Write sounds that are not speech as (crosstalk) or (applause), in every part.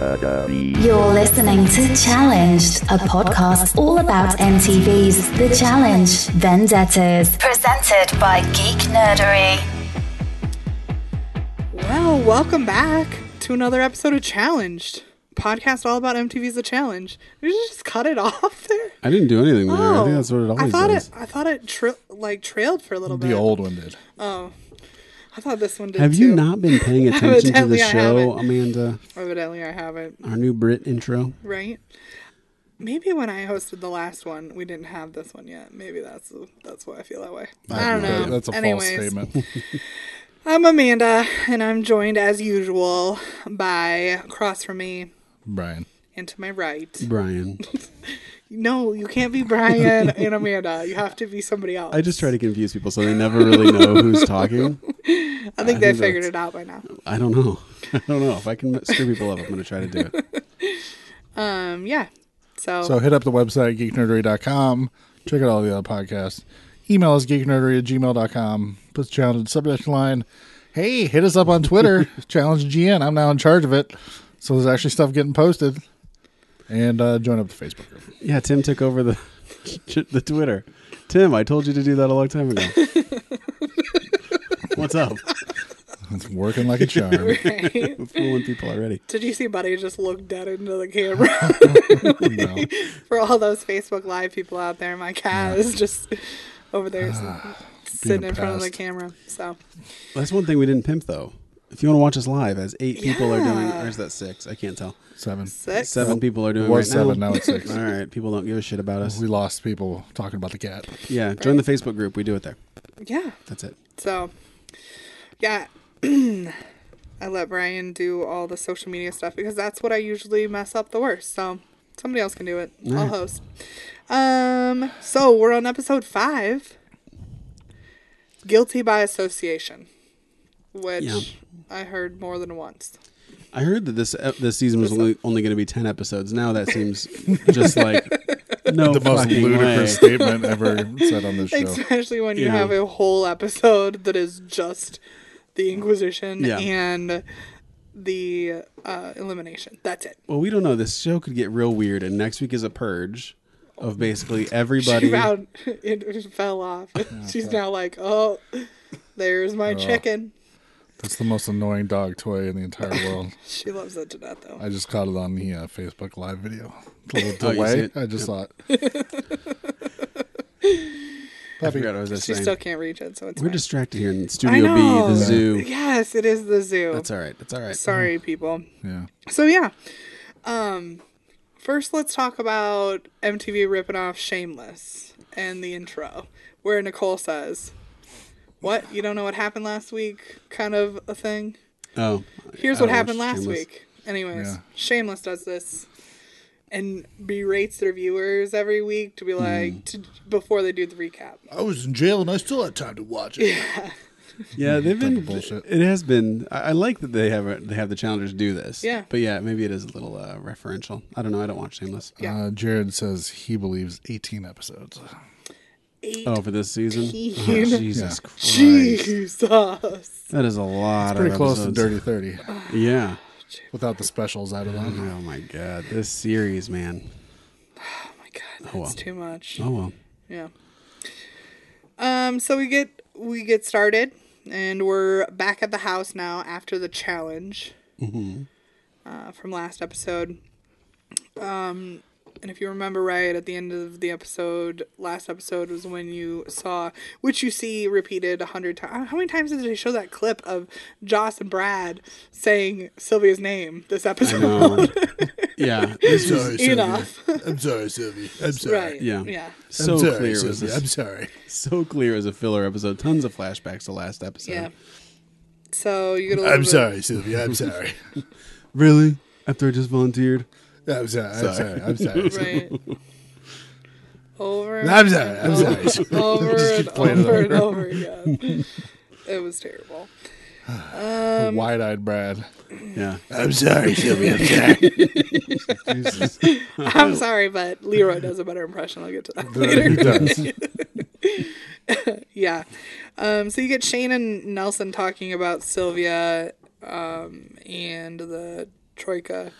You're listening to Challenged, a podcast all about MTV's The Challenge Vendettas, presented by Geek Nerdery. Well, welcome back to another episode of Challenged, podcast all about MTV's The Challenge. Did you just cut it (laughs) off there? I didn't do anything there. I think oh, that's what it Oh, I thought does. it. I thought it tra- like trailed for a little bit. The old one did. Oh. I thought this one did Have too. you not been paying (laughs) attention to the show. Amanda? Evidently, I haven't. Our new Brit intro. Right? Maybe when I hosted the last one, we didn't have this one yet. Maybe that's that's why I feel that way. I don't know. That's a Anyways, false statement. (laughs) I'm Amanda, and I'm joined as usual by across from me Brian. and to my right. Brian. (laughs) No, you can't be Brian (laughs) and Amanda. You have to be somebody else. I just try to confuse people so they never really know who's talking. (laughs) I think they think figured it out by now. I don't know. (laughs) I don't know. If I can screw people up, I'm going to try to do it. Um, yeah. So, So hit up the website, geeknerdery.com. Check out all the other podcasts. Email us, geeknerdery at gmail.com. Put the challenge in the subject line. Hey, hit us up on Twitter, challenge GN. I'm now in charge of it. So there's actually stuff getting posted. And uh, join up the Facebook group. Yeah, Tim took over the (laughs) the Twitter. Tim, I told you to do that a long time ago. What's up? It's working like a charm. (laughs) right. Fooling people already. did you see Buddy just look dead into the camera? (laughs) No. For all those Facebook Live people out there, my cat is just over there (sighs) sitting in front of the camera. So, That's one thing we didn't pimp, though. If you want to watch us live, as eight people are doing, Yeah. or is that six? I can't tell. Seven. six. Seven people are doing It was right seven, now. now it's six. (laughs) All right, people don't give a shit about us. We lost people talking about the cat. Yeah, join the Facebook group. We do it there. Yeah. That's it. So, yeah. (clears throat) I let Brian do all the social media stuff because that's what I usually mess up the worst. So, somebody else can do it. I'll Alright. host. Um, so we're on episode five. Guilty by association, which Yeah. I heard more than once. I heard that this ep- this season was only, only going to be ten episodes. Now that seems just like (laughs) no The most fucking ludicrous way. statement ever said on this show. Especially when you Yeah. have a whole episode that is just the Inquisition Yeah. and the uh, elimination. That's it. Well, we don't know. This show could get real weird, and next week is a purge of basically She everybody. found (laughs) it fell off. (laughs) She's now like, oh, there's my chicken. That's the most annoying dog toy in the entire (laughs) world. She loves it to death, though. I just caught it on the uh, Facebook Live video. A little (laughs) Oh, delay. it? I just saw (laughs) I it. forgot what I was just She saying. still can't reach it, so it's We're fine. distracted here in Studio. B, the zoo. Yes, it is the zoo. That's all right. That's all right. Sorry, people. Yeah. So yeah, um, first let's talk about MTV ripping off Shameless and the intro, where Nicole says, "What? You don't know what happened last week?" Kind of a thing. Oh, Here's I what happened last Shameless. week. Anyways, Yeah. Shameless does this and berates their viewers every week to be Hmm. like to, before they do the recap. I was in jail and I still had time to watch it. (laughs) Yeah, Yeah, they've been. bullshit. It has been. I, I like that they have a, they have the challengers do this. Yeah. but yeah, maybe it is a little uh, referential. I don't know. I don't watch Shameless. Yeah. Uh, Jared says he believes 18 episodes. Eight. Oh, for this season? Oh, Teen. Jesus Christ. Jesus. That is a lot Pretty of close to episodes. Dirty 30 Yeah. without the specials out of that. Oh my god, this series, man. Oh my god, that's well. too much. Oh well. Yeah. Um. So we get we get started, and we're back at the house now after the challenge uh, from last episode. Um, and if you remember right, at the end of the episode, last episode was when you saw, which you see repeated a hundred times. How many times did they show that clip of Joss and Brad saying Sylvia's name this episode? No. (laughs) yeah. (laughs) This was Enough. I'm sorry, Sylvia. I'm sorry. right. Yeah. Yeah. so I'm sorry, clear. It was this- I'm sorry. so clear as a filler episode. Tons of flashbacks to last episode. Yeah. So you get a little I'm bit- sorry, Sylvia. I'm sorry. (laughs) Really? After I just volunteered? I'm sorry. I'm Sorry. sorry. I'm sorry. (laughs) Right. Over. I'm sorry. I'm sorry. over (laughs) and play over and over. over again. It was terrible. (sighs) Wide-eyed Brad. Yeah. I'm sorry, Sylvie. I'm sorry. (laughs) I'm sorry, but Leroy does a better impression. I'll get to that he later. does. Yeah. Um, so you get Shane and Nelson talking about Sylvia um, and the Troika.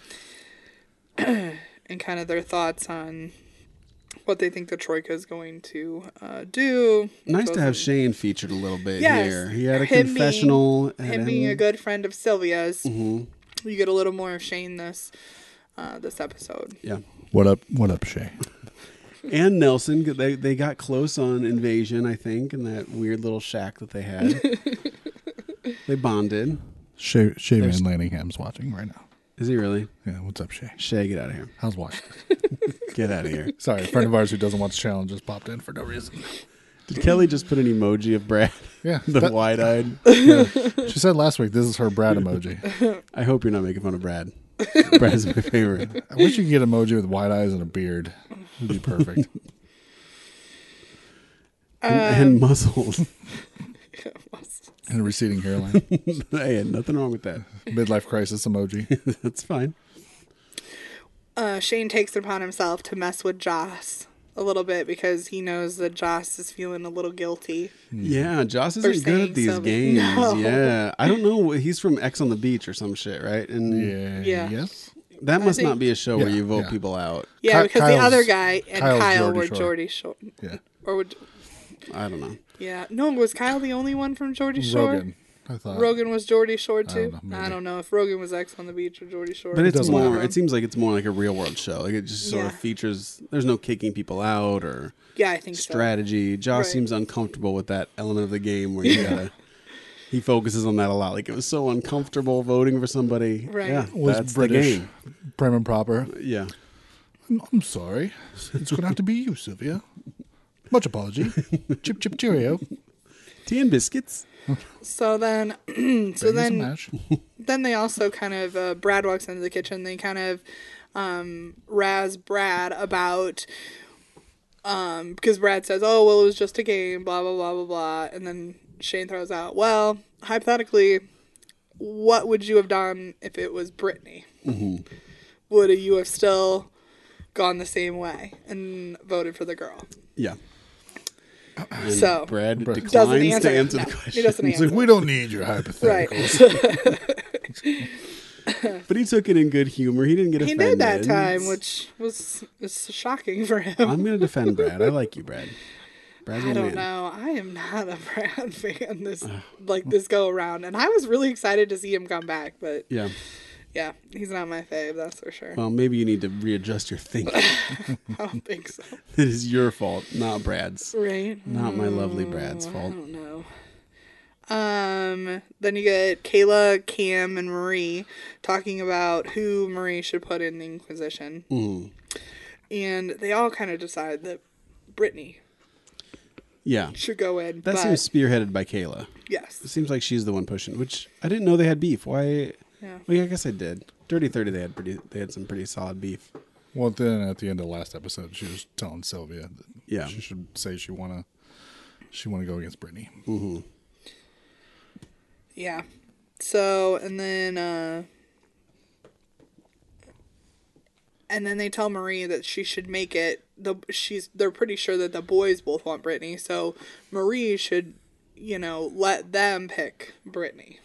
(clears throat) and kind of their thoughts on what they think the troika is going to uh, do. Nice to have in- Shane featured a little bit Yes, here. He had a him confessional. Being, and him being a good friend of Sylvia's. hmm You get a little more of Shane this uh, this episode. Yeah. What up? What up, Shane? (laughs) And Nelson, they they got close on invasion, I think, in that weird little shack that they had. (laughs) they bonded. Shay, Shay There's- Lanningham's watching right now. Is he really? Yeah, what's up, Shay? Shay, get out of here. How's watching? (laughs) Get out of here. Sorry, a friend of ours who doesn't watch challenge just popped in for no reason. Did Kelly just put an emoji of Brad? Yeah, (laughs) The that- wide eyed. she said last week this is her Brad emoji. (laughs) I hope you're not making fun of Brad. Brad's my favorite. I wish you could get emoji with wide eyes and a beard. It'd be perfect. And, and um, muscles. And a receding hairline. (laughs) hey, nothing wrong with that. Midlife crisis emoji. (laughs) That's fine. uh, Shane takes it upon himself to mess with Joss a little bit because he knows that Joss is feeling a little guilty. Yeah, Joss isn't good at these something. games. (laughs) No. Yeah, I don't know. He's from Ex on the Beach or some shit, right? And Yeah. Yeah. Yes. that must think- not be a show where you vote yeah. people out. Yeah, Ky- because the other guy and Kyle's Kyle Geordie were Shore. Geordie Shore. Yeah. Or would, I don't know. Yeah. No, was Kyle the only one from Geordie Shore? Rogan. I thought. Rogan was Geordie Shore don't too. know, I don't know if Rogan was Ex on the beach or Geordie Shore. But it's doesn't more. matter. It seems like it's more like a real world show. Like it just sort of Yeah. features. There's no kicking people out or yeah, I think so. strategy. Joss Right. seems uncomfortable with that element of the game where you gotta. He focuses on that a lot. Like it was so uncomfortable voting for somebody. Right. Yeah, was that's British. the game. Prim and proper. Yeah. I'm sorry. It's going to have to be you, Sylvia. Much apology. chip, chip, cheerio. (laughs) Tea and biscuits. So then, (clears throat) so Bring then, (laughs) then they also kind of uh, Brad walks into the kitchen. They kind of um, razz Brad about um, because Brad says, "Oh well, it was just a game." Blah blah blah blah blah, and then Shane throws out, "Well, hypothetically, what would you have done if it was Brittany? Would you have still gone the same way and voted for the girl?" Yeah. And So- Brad Brad declines Doesn't to answer. answer No, the question. he doesn't It's answer. like, we don't need your Right. hypotheticals. (laughs) But he took it in good humor. He didn't get offended. he did that time, which was was shocking for him. I'm gonna defend Brad. I like you, Brad. Brad's I don't man. know. I am not a (laughs) Brad fan this (sighs) like this go around, and I was really excited to see him come back. But Yeah. Yeah, he's not my fave. That's for sure. Well, maybe you need to readjust your thinking. (laughs) I (laughs) don't think so. it is your fault, not Brad's. Right? Not my lovely Brad's I fault. I don't know. Um. Then you get Kayla, Kam, and Marie talking about who Marie should put in the Inquisition, Mm. and they all kind of decide that Brittany Yeah. should go in. That but seems spearheaded by Kayla. Yes. It seems like she's the one pushing, which I didn't know they had beef. Why? Yeah. Well, yeah, I guess I did. Dirty Thirty, they had pretty. They had some pretty solid beef. well, then at the end of the last episode, she was telling Sylvia that Yeah. she should say she wanna she wanna go against Brittany. Yeah. So and then uh and then they tell Marie that she should make it the she's they're pretty sure that the boys both want Brittany, so Marie should, you know, let them pick Brittany,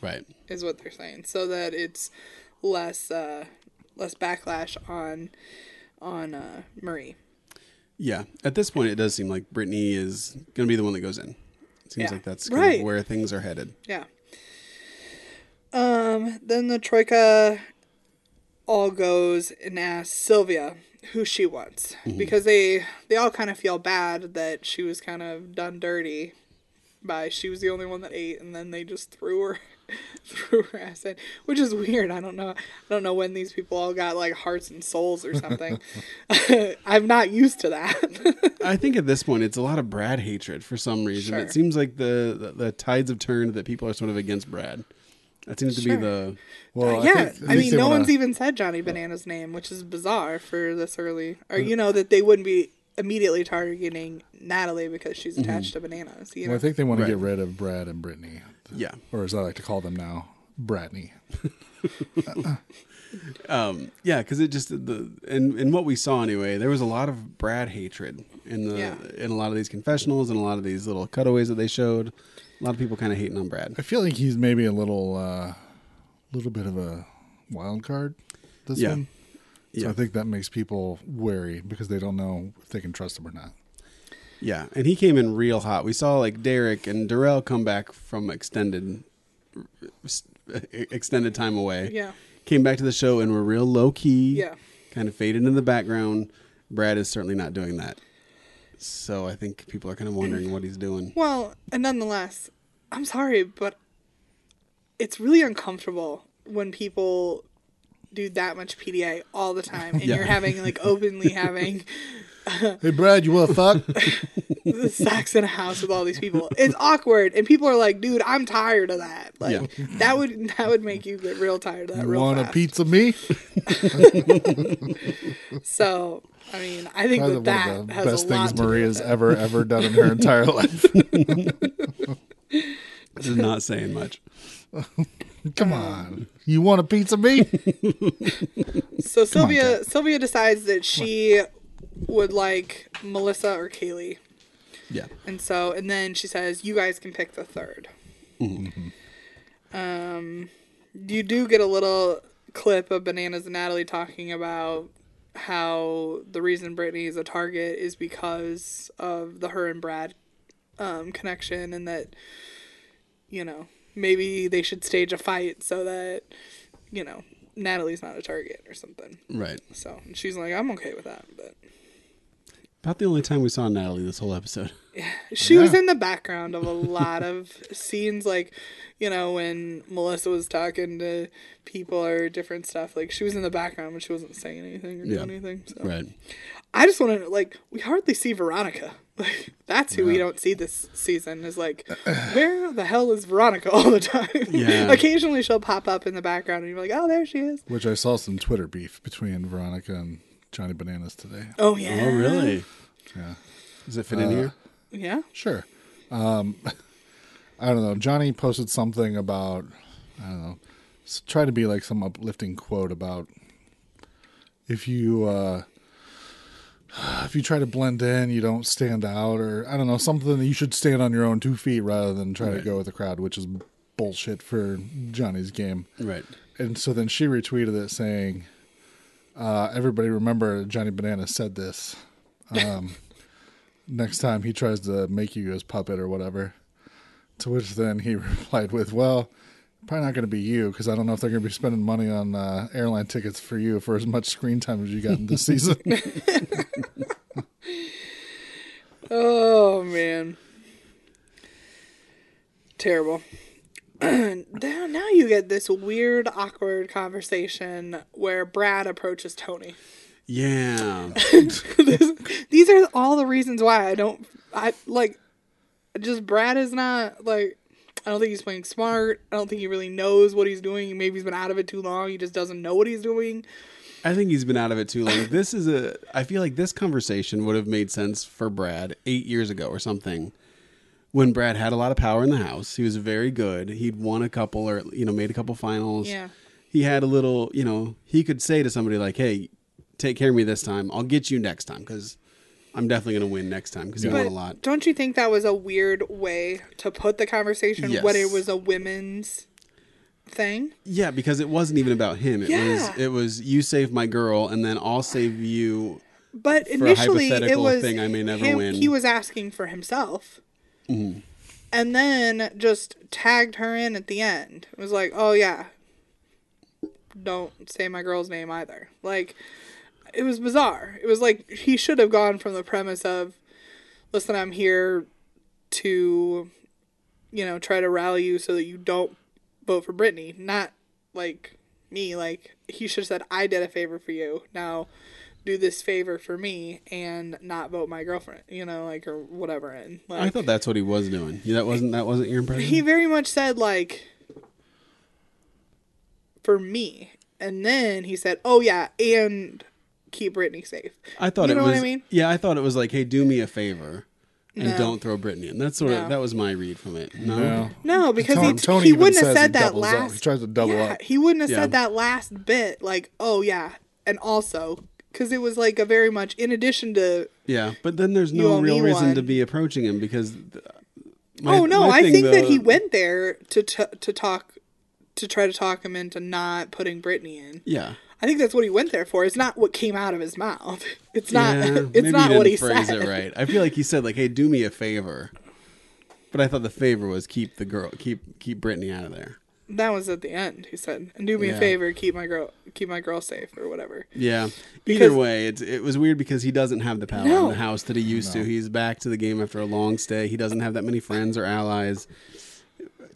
Right. is what they're saying. So that it's less uh less backlash on on uh Marie. Yeah. At this point, it does seem like Brittany is going to be the one that goes in. It seems Yeah. like that's kind Right. of where things are headed. Yeah. Um, then the Troika all goes and asks Sylvia who she wants because they they all kind of feel bad that she was kind of done dirty by she was the only one that ate and then they just threw her (laughs) threw her ass in which is weird i don't know i don't know when these people all got like hearts and souls or something (laughs) i'm not used to that (laughs) I think at this point, it's a lot of Brad hatred for some reason. Sure. It seems like the, the the tides have turned that people are sort of against Brad. That seems to be the uh, Well, yeah, think- I, mean, no wanna- one's even said Johnny Banana's name, which is bizarre for this early. Or uh, you know that they wouldn't be immediately targeting Natalie because she's mm-hmm. attached to bananas. You know, Well, I think they want to get rid of Brad and Brittany, yeah. or as I like to call them now, Bratney. (laughs) Um, yeah, because it just the in in what we saw anyway, there was a lot of Brad hatred in the Yeah. in a lot of these confessionals and a lot of these little cutaways that they showed. A lot of people kind of hating on Brad. I feel like he's maybe a little, uh, little bit of a wild card. This Yeah. one, So Yeah. I think that makes people wary because they don't know if they can trust him or not. Yeah, and he came in real hot. We saw like Derrick and Darrell come back from extended (laughs) extended time away. Yeah. Came back to the show and were real low key. Yeah. Kind of faded into the background. Brad is certainly not doing that. So I think people are kind of wondering what he's doing. Well, and nonetheless, I'm sorry, but it's really uncomfortable when people do that much PDA all the time, and Yeah. you're having like (laughs) openly having uh, Hey, Brad, you want to fuck? sex in a house with all these people. It's awkward, and people are like, "Dude, I'm tired of that." Like Yeah. that would that would make you get real tired of that You real want a pizza me? (laughs) So, I mean, I think Probably that one that of the has best a lot things to Marie has ever, ever done in her entire life. (laughs) This is not saying much. Come on. You want a piece of me? (laughs) So Sylvia Kat. Sylvia decides that she would like Melissa or Kayleigh. Yeah. And so, and then she says, "You guys can pick the 3rd Um, you do get a little clip of Bananas and Natalie talking about how the reason Brittany is a target is because of the her and Brad um, connection, and that you know maybe they should stage a fight so that you know Natalie's not a target or something. Right. So and she's like, "I'm okay with that," but. About the only time we saw Natalie this whole episode. (laughs) She was in the background of a lot of (laughs) scenes, like, you know, when Melissa was talking to people or different stuff. Like, she was in the background, but she wasn't saying anything or Yeah. doing anything. So. Right. I just want to, like, we hardly see Veronica. Like, (laughs) that's who we don't see this season. Is like, (clears throat) where the hell is Veronica all the time? Yeah. (laughs) Occasionally she'll pop up in the background and you're like, oh, there she is. Which I saw some Twitter beef between Veronica and Johnny Bananas today. Oh, yeah. Oh, really? Yeah. Does it fit in here? Yeah. Sure. Um, (laughs) I don't know. Johnny posted something about, I don't know, s- try to be like some uplifting quote about if you, uh, (sighs) if you try to blend in, you don't stand out, or I don't know, something that you should stand on your own two feet rather than try to go with the crowd, which is bullshit for Johnny's game. Right. And so then she retweeted it saying, uh, "Everybody remember Johnny Banana said this. Um, (laughs) next time he tries to make you his puppet or whatever." To which then he (laughs) replied with, "Well, probably not going to be you because I don't know if they're going to be spending money on uh, airline tickets for you for as much screen time as you got in this season." (laughs) Oh man. Terrible. (clears throat) now, now you get this weird, awkward conversation where Brad approaches Tony. Yeah. (laughs) These are all the reasons why I don't. I like. Just Brad is not like. I don't think he's playing smart. I don't think he really knows what he's doing. Maybe he's been out of it too long. He just doesn't know what he's doing. I think he's been out of it too long. This is a. I feel like this conversation would have made sense for Brad eight years ago or something, when Brad had a lot of power in the house. He was very good. He'd won a couple or you know made a couple finals. Yeah. He had a little. You know, he could say to somebody like, "Hey, take care of me this time. I'll get you next time because I'm definitely going to win next time because he won a lot." don't you think that was a weird way to put the conversation when it was a women's thing? Yeah, because it wasn't even about him. It Yeah. was. It was you save my girl, and then I'll save you. But initially, it hypothetical was thing I may never him, win. He was asking for himself, Mm-hmm. and then just tagged her in at the end. It was like, "Oh yeah, don't say my girl's name either." Like, it was bizarre. It was like he should have gone from the premise of, "Listen, I'm here to, you know, try to rally you so that you don't vote for Brittany," not like me. Like he should have said, "I did a favor for you. Now." do this favor for me and not vote my girlfriend, you know, like or whatever. And like, I thought that's what he was doing. That wasn't. That wasn't your impression. he very much said like for me, and then he said, "Oh yeah, and keep Brittany safe." I thought You it know was. what I mean? Yeah, I thought it was like, hey, do me a favor and No. don't throw Brittany in. That's sort of No. that was my read from it. No, No. No, because Tony- he, Tony he wouldn't have said that doubles up. last. He tries to double yeah, up. He wouldn't have Yeah. said that last bit, like, "Oh yeah," and also because it was like a very much in addition to. yeah, but then there's no real reason one. to be approaching him because. my- oh no, my I thing, think that he went there to t- to talk to try to talk him into not putting Brittany in. Yeah, I think that's what he went there for. It's not what came out of his mouth. (laughs) It's not. Yeah, it's maybe not he what he didn't phrase said. it right. I feel like he said like, "Hey, do me a favor," but I thought the favor was keep the girl, keep keep Brittany out of there. That was at the end. He said, "And do me Yeah. a favor, keep my girl, keep my girl safe, or whatever." Yeah. Because- Either way, it's it was weird because he doesn't have the power No. in the house that he used to. He's back to the game after a long stay. He doesn't have that many friends or allies.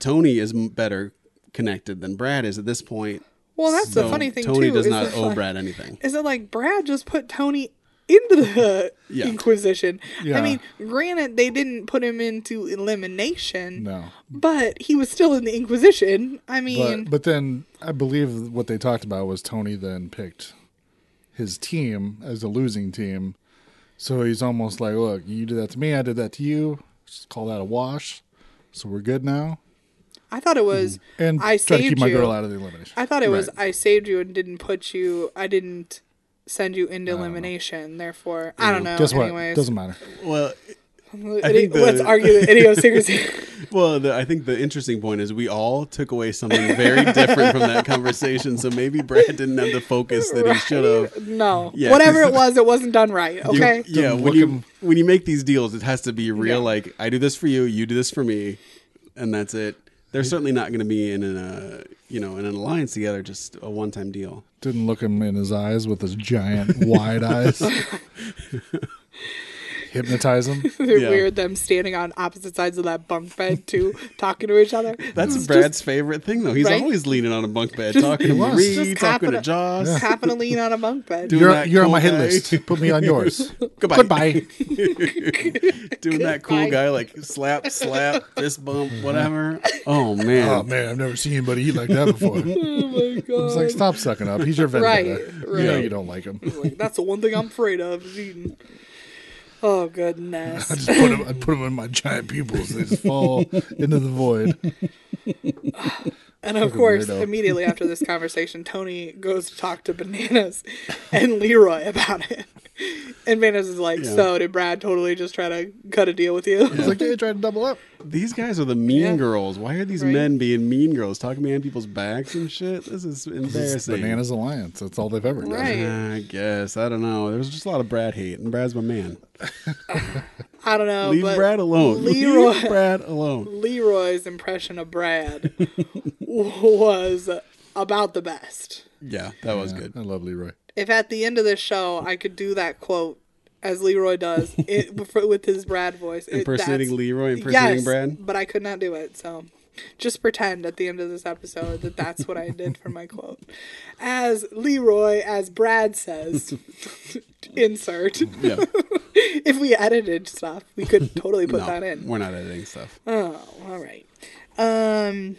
Tony is better connected than Brad is at this point. Well, that's the funny thing Tony too. does not owe like- Brad anything. Is it like Brad just put Tony into the (laughs) Yeah. Inquisition? Yeah. I mean, granted, they didn't put him into elimination, No. but he was still in the Inquisition. I mean, But but then I believe what they talked about was Tony then picked his team as a losing team. So he's almost like, look, you did that to me, I did that to you. Just call that a wash. So we're good now. I thought it was mm. And I try to saved keep my you. girl out of the elimination. I thought it was I saved you and didn't put you. I didn't send you into elimination. Therefore, I don't mm. know. Guess what? Anyways, Doesn't matter. Well, Idi- think the- let's argue the idiosyncrasy. (laughs) well, the, I think the interesting point is we all took away something very different from that conversation. So maybe Brad didn't have the focus that he should have. no, Yeah, whatever 'cause- it (laughs) was, it wasn't done right. You- Okay. yeah, Didn't when look you him- when you make these deals, it has to be real. Yeah. Like I do this for you, you do this for me, and that's it. They're certainly not going to be in an uh, you know in an alliance together. Just a one time deal. Didn't look him in his eyes with his giant wide eyes. (laughs) Hypnotize him. Is it Yeah. weird them standing on opposite sides of that bunk bed too, (laughs) talking to each other? That's It's Brad's favorite thing, though. He's Right? always leaning on a bunk bed, talking to was. Marie, Just talking to (laughs) happen Joss. Just happen (laughs) to lean on a bunk bed. Doing You're, you're on my hit guy. list. Put me on yours. Goodbye. Goodbye. Doing that cool guy, like slap, slap, fist bump, whatever. Oh man, Oh man, I've never seen anybody eat like that before. oh my god! It's like stop sucking up. He's your vendetta. Right, You know you don't like him. Like, that's the one thing I'm afraid of is eating. Oh (laughs) goodness! I just put them. I put him in my giant pupils. They just fall into the void. And of course, weirdo. immediately after this conversation, Tony goes to talk to Bananas and Leroy about it. (laughs) And Bananas is like, Yeah. "So did Brad totally just try to cut a deal with you?" He's like, (laughs) they tried to double up. these guys are the mean Yeah. girls. Why are these Right. men being mean girls, talking behind people's backs and shit? This is embarrassing. This is embarrassing. Bananas Alliance. That's all they've ever done. Right. I guess I don't know. There was just a lot of Brad hate, and Brad's my man. (laughs) I don't know, Leave but Brad alone. Leroy- Leave Brad alone. Leroy's impression of Brad was about the best. Yeah, that was good. I love Leroy. If at the end of this show I could do that quote as Leroy does it, (laughs) with his Brad voice, it- Impersonating Leroy, impersonating yes, Brad. but I could not do it. So just pretend at the end of this episode that that's what I did for my quote. As Leroy, as Brad says, (laughs) insert. Yeah, (laughs) if we edited stuff, we could totally put no, that in. we're not editing stuff. Oh, all right. Um,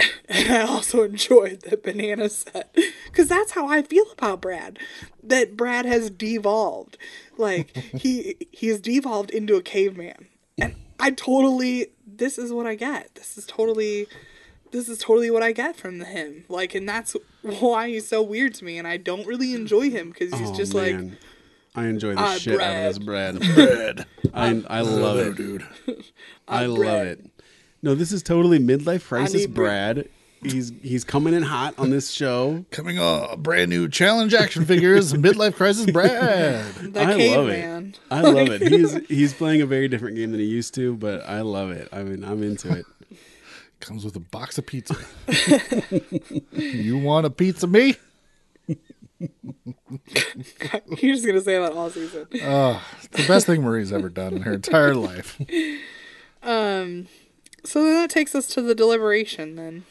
(laughs) and I also enjoyed that banana set because that's how I feel about Brad. That Brad has devolved, like (laughs) he he's devolved into a caveman, and I totally this is what I get. This is totally this is totally what I get from him. Like, and that's why he's so weird to me, and I don't really enjoy him because he's oh just like. I enjoy the Ah, shit out of this Brad. Brad, (laughs) I I love it, dude. I love it. No, this is totally midlife crisis, need Brad. Brad. He's he's coming in hot on this show. Coming up, brand new challenge action figures, (laughs) midlife crisis, Brad. The I love caveman. it. I love it. He's he's playing a very different game than he used to, but I love it. I mean, I'm into it. (laughs) Comes with a box of pizza. (laughs) you want a pizza, me? You're just gonna say that all season. Oh, it's the best thing Marie's ever done in her entire life. Um, So that takes us to the deliberation. Then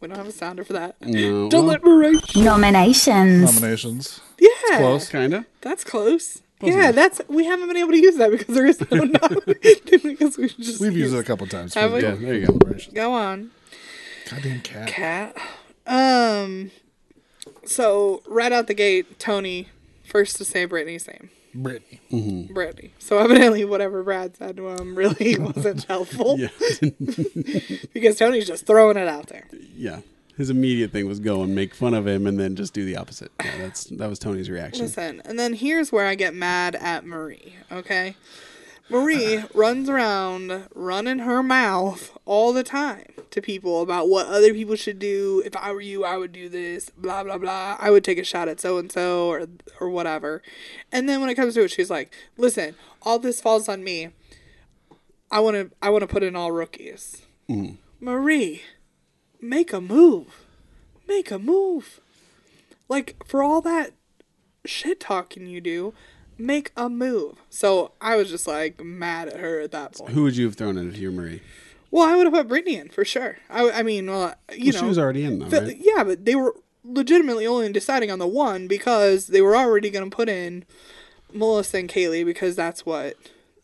we don't have a sounder for that. No, Deliberation. Nominations. Nominations. Yeah, Close. kind of. That's close. yeah, that's we haven't been able to use that because there is no (laughs) nom- because (laughs) we just We've used it a couple times. Have we? Yeah, there you go. deliberations. Go on, Goddamn cat. cat. Um. So right out the gate, Tony first to say Brittany's name, Brittany. Mm-hmm. Brittany. So evidently, whatever Brad said to him really (laughs) wasn't helpful Yeah, (laughs) because Tony's just throwing it out there. yeah. His immediate thing was go and make fun of him, and then just do the opposite. Yeah, that's that was Tony's reaction. Listen, and then here's where I get mad at Marie, okay? Marie runs around running her mouth all the time to people about what other people should do. If I were you, I would do this, blah blah blah. I would take a shot at so and so or or whatever. And then when it comes to it, she's like, "Listen, all this falls on me. I want to I want to put in all rookies." Mm-hmm. Marie, make a move. Make a move. Like for all that shit talking you do, make a move. So I was just like mad at her at that point. Who would you have thrown in if you were Marie? Well, I would have put Brittany in for sure. I, I mean, well, you Well, know, she was already in though, the- right? yeah, but they were legitimately only deciding on the one because they were already going to put in Melissa and Kayleigh because that's what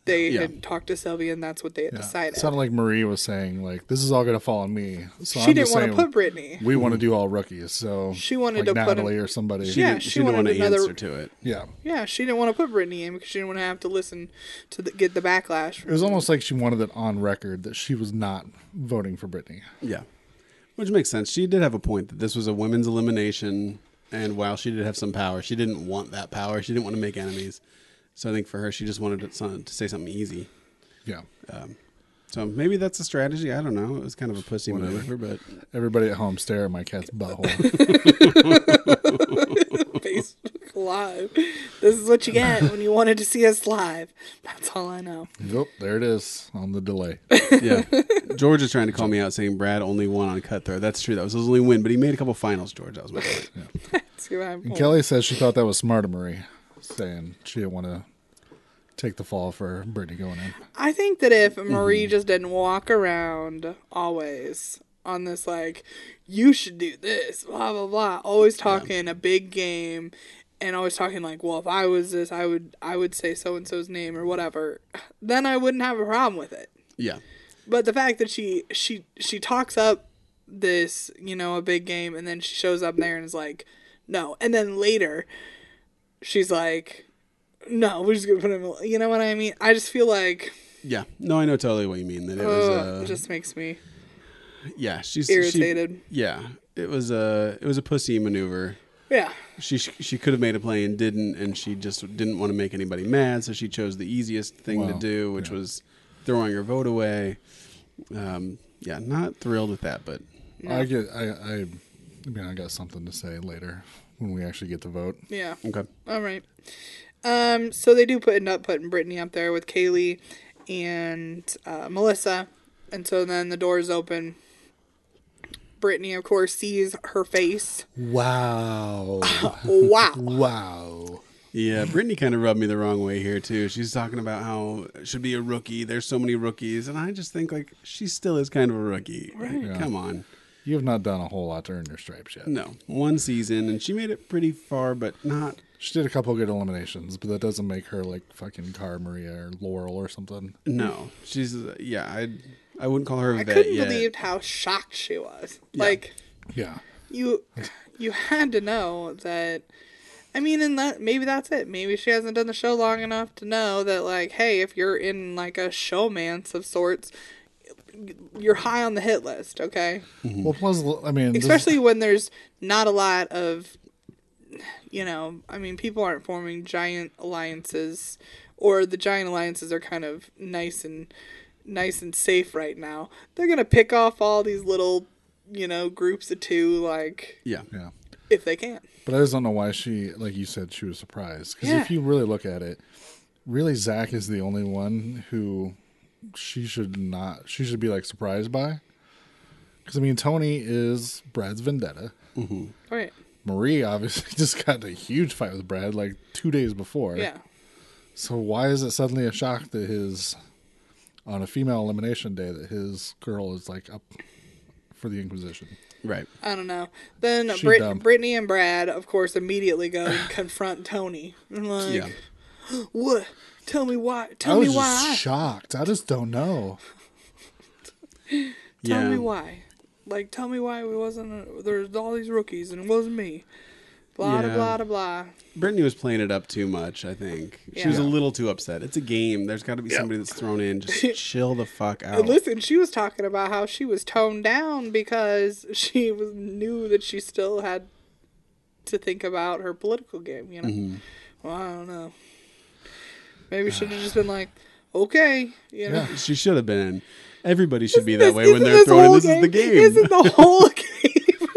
they Yeah. had talked to Sylvia and that's what they had Yeah. decided. It sounded like Marie was saying, like, this is all going to fall on me. So she I'm didn't want to put Brittany. We want to do all rookies. So She wanted like to put Natalie or somebody. She Yeah, didn't, she she didn't want wanted to another- answer to it. yeah. Yeah, she didn't want to put Brittany in because she didn't want to have to listen to the, get the backlash. It was almost like she wanted it on record that she was not voting for Brittany. Yeah. Which makes sense. She did have a point that this was a women's elimination, and while she did have some power, she didn't want that power. She didn't want to make enemies. So I think for her, she just wanted to, to say something easy. Yeah. Um, so maybe that's a strategy. I don't know. It was kind of a pussy maneuver, but Everybody at home stare at my cat's butthole. (laughs) Facebook Live. This is what you get when you wanted to see us live. That's all I know. yep, there it is on the delay. (laughs) yeah. George is trying to call me out saying Brad only won on cutthroat. That's true. That was his only win, but he made a couple finals, George. That was my point. See (laughs) what I'm And Kelly says she thought that was smart of Marie, saying she didn't want to take the fall for Brittany going in. I think that if Mm-hmm. Marie just didn't walk around always on this like you should do this, blah blah blah, always talking a big game and always talking like, well, if I was this, I would I would say so and so's name or whatever, then I wouldn't have a problem with it. Yeah. But the fact that she she she talks up this, you know, a big game and then she shows up there and is like, no. And then later she's like, no, we're just gonna put him you know what I mean? I just feel like Yeah. No, I know totally what you mean. That it was. Uh, it just makes me yeah. She's she- irritated. yeah. It was a it was a pussy maneuver. yeah. She she could have made a play and didn't, and she just didn't want to make anybody mad, so she chose the easiest thing to do, which Yeah. was throwing her vote away. Um, yeah, not thrilled with that, but I get, I, I, I mean, I got something to say later when we actually get to vote. Yeah. okay. All right. Um, so they do put end up putting Brittany up there with Kayleigh and uh, Melissa, and so then the doors open. Brittany, of course, sees her face. Wow. (laughs) Wow. wow. Yeah, Brittany kind of rubbed me the wrong way here too. She's talking about how it should be a rookie. There's so many rookies, and I just think like she still is kind of a rookie. Yeah. Come on, You have not done a whole lot to earn your stripes yet. no, one season, and she made it pretty far, but not. She did a couple good eliminations, but that doesn't make her like fucking Cara Maria or Laurel or something. No, she's yeah. I I wouldn't call her a I vet couldn't yet. believe how shocked she was. Like Yeah. you, you had to know that. I mean, and that maybe that's it. Maybe she hasn't done the show long enough to know that, like, hey, if you're in like a showmance of sorts, you're high on the hit list. Okay. Mm-hmm. Well, plus, I mean, this- especially when there's not a lot of you know i mean people aren't forming giant alliances or the giant alliances are kind of nice and nice and safe right now they're gonna pick off all these little you know groups of two like yeah, yeah. if they can But I just don't know why she, like you said, she was surprised. Because Yeah. if you really look at it, really Zach is the only one who she should not, she should be like surprised by. Because I mean, Tony is Brad's vendetta. all right Marie obviously (laughs) just got in a huge fight with Brad like two days before. yeah So why is it suddenly a shock that his, on a female elimination day, that his girl is like up for the Inquisition? right. i don't know then Brit- brittany and brad of course immediately go and confront tony and like Yeah, (gasps) what tell me why I tell was me why I- shocked. I just don't know. (laughs) Tell yeah. me why. Like, tell me why we wasn't. There's all these rookies and it wasn't me. Blah Yeah. blah blah blah. Brittany was playing it up too much. I think she was a little too upset. It's a game. There's got to be somebody that's thrown in. Just (laughs) chill the fuck out. And listen, she was talking about how she was toned down because (laughs) she was knew that she still had to think about her political game. You know. Mm-hmm. Well, I don't know. Maybe she should have just been like, okay, you know. Yeah. She should have been. Everybody should be that way when they're thrown in. This is the game. Isn't the whole (laughs) game?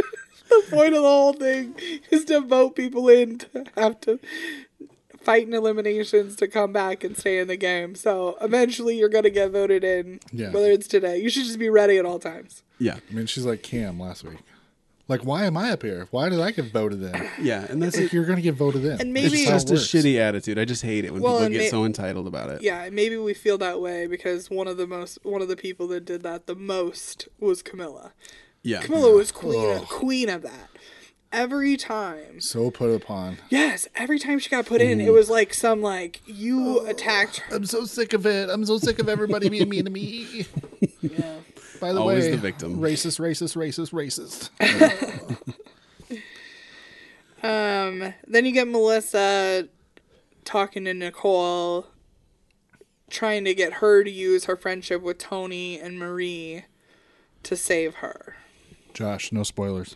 the point of the whole thing is to vote people in to have to fight in eliminations to come back and stay in the game. So eventually you're gonna get voted in. Yeah. Whether it's today. You should just be ready at all times. yeah, I mean, she's like Kam last week. Like, why am I up here? Why did I get voted in? yeah, and that's Like, it. you're gonna get voted in. And maybe- It's just it a shitty attitude. I just hate it when Well, people get may- so entitled about it. Yeah, maybe we feel that way because one of the most one of the people that did that the most was Camila. Yeah. Camila was queen of, queen of that. Every time. So put upon. Yes, every time she got put in, it mm. was like some like you oh, attacked her. I'm so sick of it. I'm so sick of everybody being mean to me. (laughs) Yeah. By the Always way, the victim. Racist, racist, racist, racist. (laughs) Um, then you get Melissa talking to Nicole, trying to get her to use her friendship with Tony and Marie to save her. Josh, no spoilers.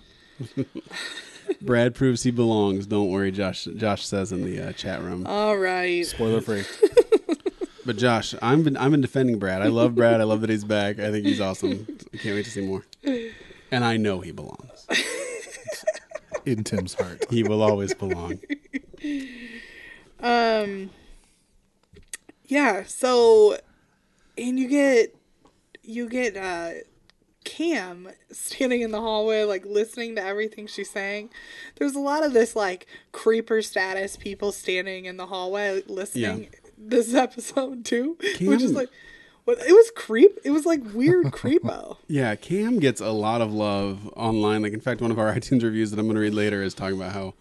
(laughs) Brad proves he belongs. Don't worry, Josh. Josh says in the uh, chat room. All right. Spoiler free. (laughs) But Josh, I'm been I'm been defending Brad. I love Brad. I love that he's back. I think he's awesome. I can't wait to see more. And I know he belongs. In Tim's heart. He will always belong. Um. Yeah. So, and you get you get uh Kam standing in the hallway, like listening to everything she's saying. There's a lot of this like creeper status people standing in the hallway listening. This episode too, which is like, what it was creep. It was like weird (laughs) creepo. Yeah, Kam gets a lot of love online. Like, in fact, one of our (laughs) iTunes reviews that I'm going to read later is talking about how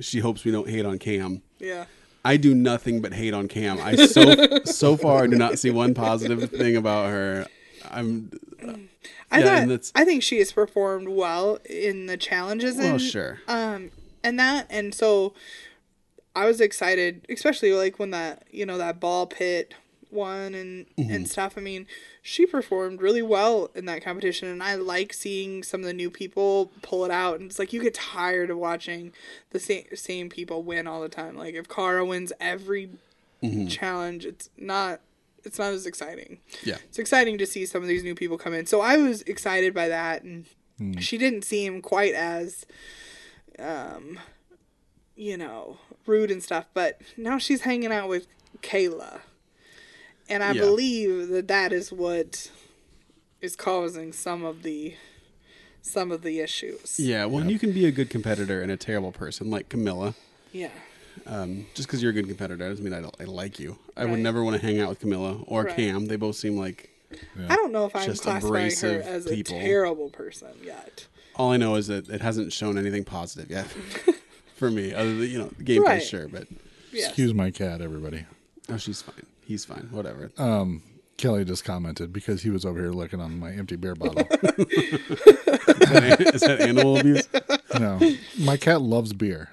she hopes we don't hate on Kam. Yeah. I do nothing but hate on Kam. I so (laughs) so far do not see one positive thing about her. I'm I Yeah, thought I think she has performed well in the challenges. well, and, sure. Um, and that, and so I was excited, especially like when that you know that ball pit won and Mm-hmm. and stuff. I mean, she performed really well in that competition, and I like seeing some of the new people pull it out. And it's like you get tired of watching the same same people win all the time. Like if Cara wins every Mm-hmm. challenge, it's not it's not as exciting Yeah. it's exciting to see some of these new people come in. So I was excited by that, and she didn't seem quite as, um, you know, rude and stuff. But now she's hanging out with Kayla, and I Yeah. believe that that is what is causing some of the some of the issues. Yeah, well, and you can be a good competitor and a terrible person, like Camila. Yeah. Um, just because you're a good competitor doesn't mean I, don't, I like you. I would never want to hang out with Camila or Right. Kam. They both seem like. I don't know if I'm Just classifying her abrasive as people. a terrible person yet. All I know is that it hasn't shown anything positive yet (laughs) for me. Other than you know, the gameplay, Right. sure, but Yes. Excuse my cat, everybody. oh, she's fine. He's fine. Whatever. Um, Kelly just commented because he was over here looking on my empty beer bottle. (laughs) is that animal abuse? no, my cat loves beer.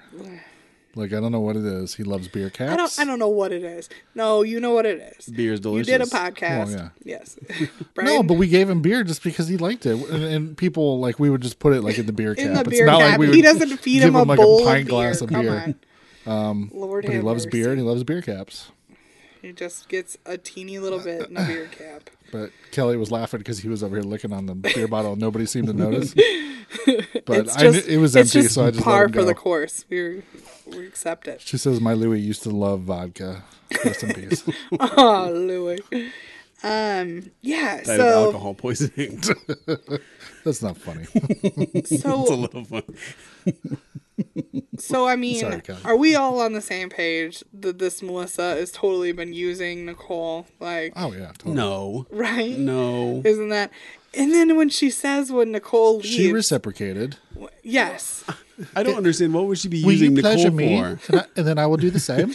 Like I don't know what it is. He loves beer caps. I don't. I don't know what it is. No, you know what it is. Beer's You delicious. did a podcast. Well, yeah. Yes. (laughs) (laughs) No, but we gave him beer just because he liked it, and, and people like we would just put it like in the beer cap. in the it's beer not cap, like we he doesn't feed give him a like bowl a pint of glass beer. of Come beer. on. Um, Lord But he loves mercy. beer and he loves beer caps. He just gets a teeny little bit in a beer cap. But Kelly was laughing because he was over here looking on the beer bottle. and Nobody seemed to notice. (laughs) But It's I knew, it was it's empty, just so I just par let him for go. the course. We we accept it. She says my Louis used to love vodka. Rest in peace. (laughs) Oh, Louis. Um. Yeah. Died of So alcohol poisoning. (laughs) That's not funny. it's a so little fun. So. I (laughs) mean, Sorry, are we all on the same page that this Melissa has totally been using Nicole? Like, Oh yeah, totally. No. right? No. Isn't that? And then when she says when Nicole leaves, She reciprocated. yes, I don't understand. What would she be Will using you pleasure Nicole me, for? and, I, and then I will do the same.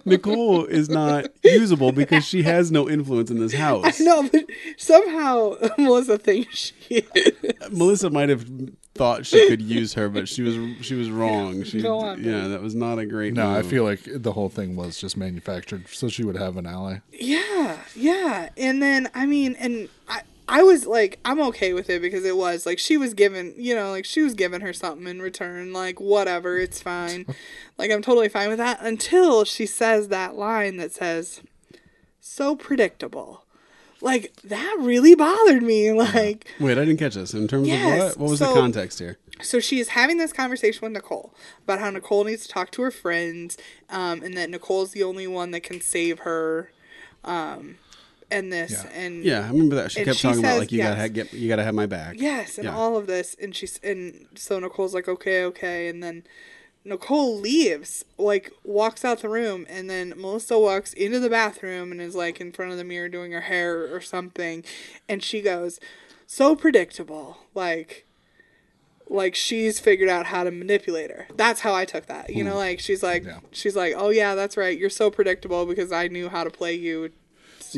(laughs) Nicole is not usable because she has no influence in this house. no, but somehow (laughs) Melissa thinks she is. Melissa might have thought she could use her, but she was she was wrong. She, Go on, yeah, that was not a great. No, I feel like the whole thing was just manufactured so she would have an ally. Yeah, yeah. And then I mean, and I I was like, I'm okay with it because it was like she was given, you know, like she was giving her something in return, like whatever, it's fine. (laughs) like I'm totally fine with that until she says that line that says, so predictable. Like that really bothered me. Like Wait, I didn't catch this. In terms Yes, of what? What was so- the context here? so she is having this conversation with Nicole about how Nicole needs to talk to her friends, um, and that Nicole's the only one that can save her. Um, and this Yeah. and Yeah, I remember that. She kept she talking about like you yes. gotta ha- get you gotta have my back. Yes, and Yeah. all of this, and she's and so Nicole's like, okay, okay, and then Nicole leaves, like walks out the room, and then Melissa walks into the bathroom and is like in front of the mirror doing her hair or something, and she goes, so predictable, like. Like she's figured out how to manipulate her. That's how I took that. You know, hmm. like she's like Yeah. she's like, "Oh yeah, that's right. You're so predictable because I knew how to play you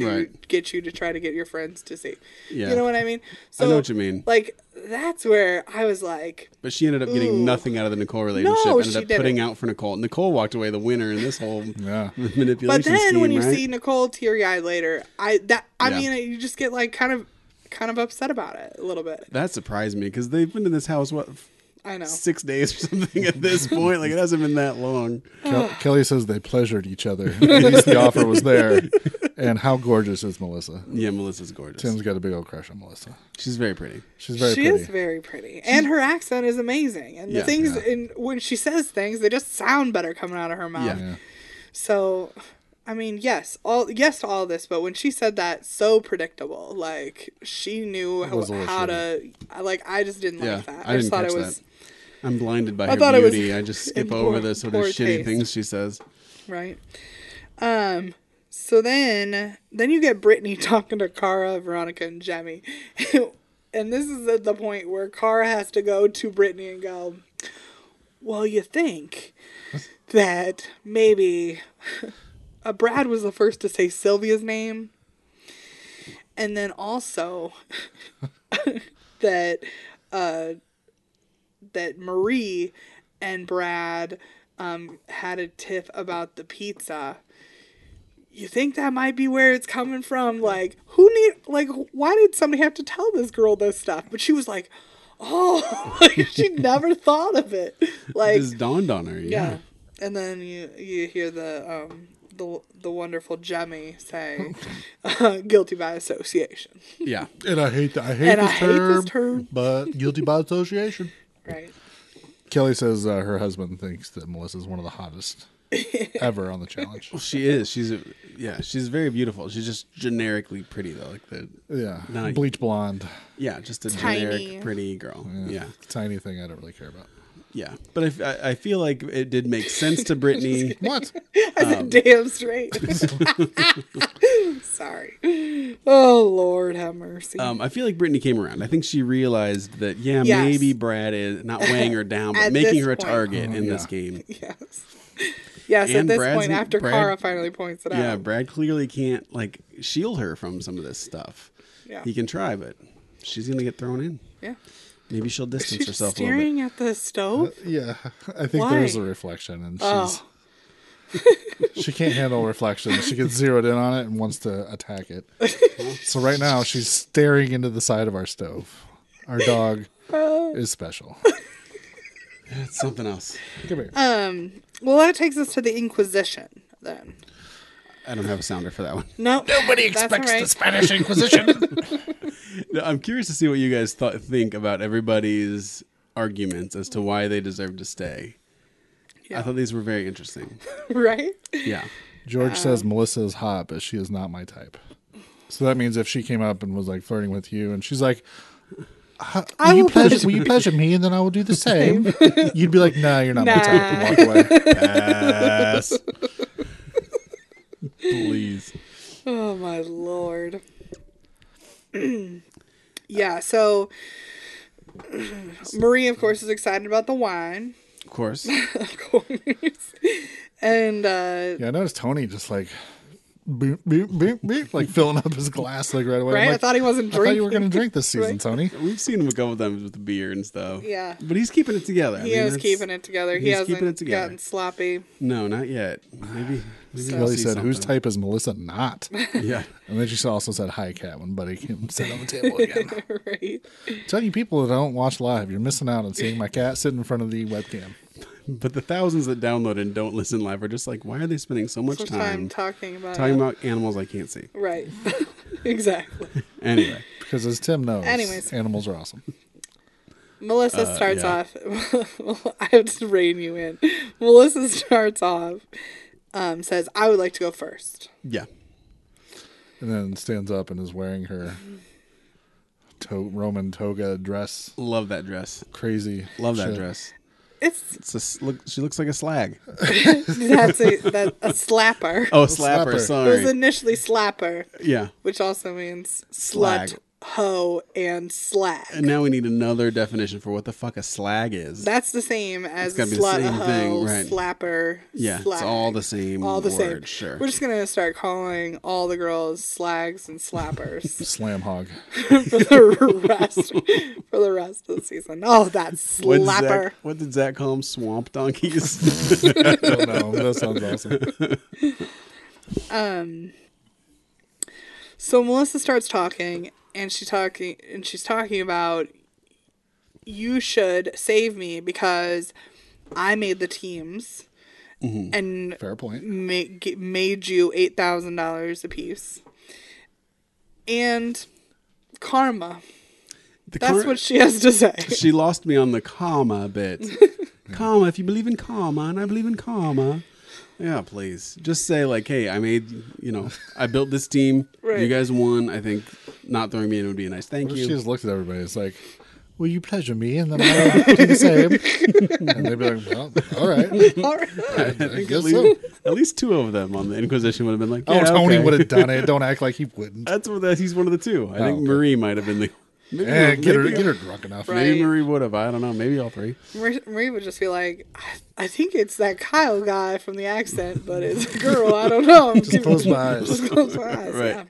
to Right. get you to try to get your friends to see." Yeah. You know what I mean? So know what you mean. Like that's where I was like, But she ended up getting Ooh. nothing out of the Nicole relationship. No, ended she up putting didn't. out for Nicole. Nicole walked away the winner in this whole (laughs) Yeah. manipulation but then scheme, when you right? see Nicole teary eyed later, I that I Yeah. mean you just get like kind of kind of upset about it a little bit. that surprised me because they've been in this house what I know. six days or something at this point. Like it hasn't been that long. Kel- (sighs) Kelly says they pleasured each other. (laughs) At least the offer was there. And how gorgeous is Melissa? Yeah, Melissa's gorgeous. Tim's got a big old crush on Melissa. She's very pretty. She's very pretty. she pretty. is very pretty, and her accent is amazing. And the Yeah. things, Yeah. and when she says things, they just sound better coming out of her mouth. Yeah. yeah. So, I mean, yes, all yes to all this, but when she said that, so predictable. Like she knew how, was a little how to. Like I just didn't Yeah, like that. I just didn't thought catch it was that. I'm blinded by I her thought it was beauty. I just (laughs) skip in over the sort of poor shitty taste. things she says. right. Um. So then, then you get Brittany (laughs) talking to Cara, Veronica, and Jemmye, (laughs) and this is at the point where Cara has to go to Brittany and go. Well, you think that maybe uh, Brad was the first to say Sylvia's name, and then also (laughs) that uh, that Marie and Brad um, had a tiff about the pizza. You think that might be where it's coming from? Like, who need like why did somebody have to tell this girl this stuff? But she was like, oh, (laughs) like, she (laughs) never thought of it. It Like, just dawned on her. Yeah. yeah. And then you you hear the um the the wonderful Jemmye say, uh, "Guilty by association." Yeah. And I hate that. I hate, And I this, hate term, this term. but guilty by association. Right. Kelly says uh, her husband thinks that Melissa's one of the hottest ever on the challenge. Well, she is. She's a, yeah. She's very beautiful. She's just generically pretty though. Like the Yeah, Nice. bleach blonde. yeah, just a Tiny. generic pretty girl. Yeah. tiny thing I don't really care about. Yeah. But I, I feel like it did make sense to Brittany. (laughs) What? I said, "Damn straight." (laughs) Sorry. Oh Lord, have mercy. Um, I feel like Brittany came around. I think she realized that yeah, Yes. maybe Brad is not weighing her down, but (laughs) making her a point. target in yeah. this game. yes. Yes. And at this Brad's- point, after Brad- Cara finally points it Yeah, out. Yeah, Brad clearly can't like shield her from some of this stuff. Yeah. He can try, but she's gonna get thrown in. Yeah. Maybe she'll (laughs) distance She's herself a little bit. staring at the stove. Yeah, I think Why? there's a reflection, and she's Oh. (laughs) she can't handle reflection. She gets zeroed in on it and wants to attack it. (laughs) so right now she's staring into the side of our stove. Our dog Uh. is special. It's something else. Come here. Um. Well, that takes us to the Inquisition then. I don't have a sounder for that one. No, nobody expects the Spanish Inquisition. (laughs) No, I'm curious to see what you guys th- think about everybody's arguments as to why they deserve to stay. Yeah. I thought these were very interesting. (laughs) right. Yeah. George Um, says Melissa is hot, but she is not my type. So that means if she came up and was like flirting with you, and she's like, "Huh, I "Will you pleasure, pleasure will you pleasure me, and then I will do the (laughs) same," you'd be like, "No, you're not my type," walk away. Pass. Please. Oh my lord. (clears throat) yeah. So (clears throat) Marie, of course, is excited about the wine. Of course. (laughs) Of course. and uh, Yeah, I noticed Tony just like, beep, beep, beep, beep, like filling up his glass like right away. I'm right, I thought he wasn't I thought drinking. you were going to drink this (laughs) season, Right. Tony. We've seen him a couple times with the beer and stuff. Yeah. But he's keeping it together. I He mean, is keeping it together. He he's hasn't keeping it together. gotten sloppy. No, not yet. Maybe. maybe we'll Kelly see said, "Whose type is Melissa not?" (laughs) Yeah. And then she also said, "Hi, cat." When Buddy came and sat on the (laughs) table again. right. Tell you people that don't watch live, you're missing out on seeing my cat sitting in front of the webcam. But the thousands that download and don't listen live are just like, why are they spending so much So time, time talking about talking it. about animals I can't see? right. (laughs) exactly. Anyway, (laughs) Because as Tim knows, Anyways. animals are awesome. Melissa Uh, starts yeah. off. I have to rein you in. Melissa starts off. Um, says, "I would like to go first. yeah, And then stands up and is wearing her to- Roman toga dress. love that dress. Crazy. Love that shit. dress. It's It's a s look. She looks like a slag. (laughs) that's a that a slapper. Oh, slapper. slapper. It was initially slapper, Yeah. which also means Slag. Slut, hoe, and slag. And now we need another definition for what the fuck a slag is. That's the same as gotta the slut, same hoe, thing, right. slapper. yeah, slag. it's all the same. all the word, same. Sure. We're just gonna start calling all the girls slags and slappers (laughs) Slam hog. (laughs) for the rest for the rest of the season. Oh, that what did, slapper! Zach, what did Zach call them? Swamp donkeys. (laughs) don't know. That sounds awesome. Um. So Melissa starts talking, and she's talking, and she's talking about you should save me because I made the teams mm-hmm. and Fair point. ma- g- made you eight thousand dollars a piece, and karma. The That's what she has to say. (laughs) she lost me on the comma bit. (laughs) comma, if you believe in karma, and I believe in karma. Yeah, please. Just say like, hey, I made, you know, I built this team. (laughs) Right. You guys won. I think not throwing me in would be a nice thank What if you. she just looked at everybody? It's like, will you pleasure me? And then I'll do the same. (laughs) And they'd be like, well, all right. (laughs) All right. I, I I guess at, so. least, at least two of them on the Inquisition would have been like, Oh, yeah, Tony okay. would have done it. Don't act like he wouldn't. That's what that he's one of the two. I oh, think okay. Marie might have been the. Maybe, Eh, get her, get her drunk enough. Right. Maybe Marie would have. I don't know. Maybe all three. Marie, Marie would just be like, I, I think it's that Kyle guy from the accent, but it's a girl. I don't know. (laughs) Just close my eyes. Just close my eyes. (laughs) Right. Yeah.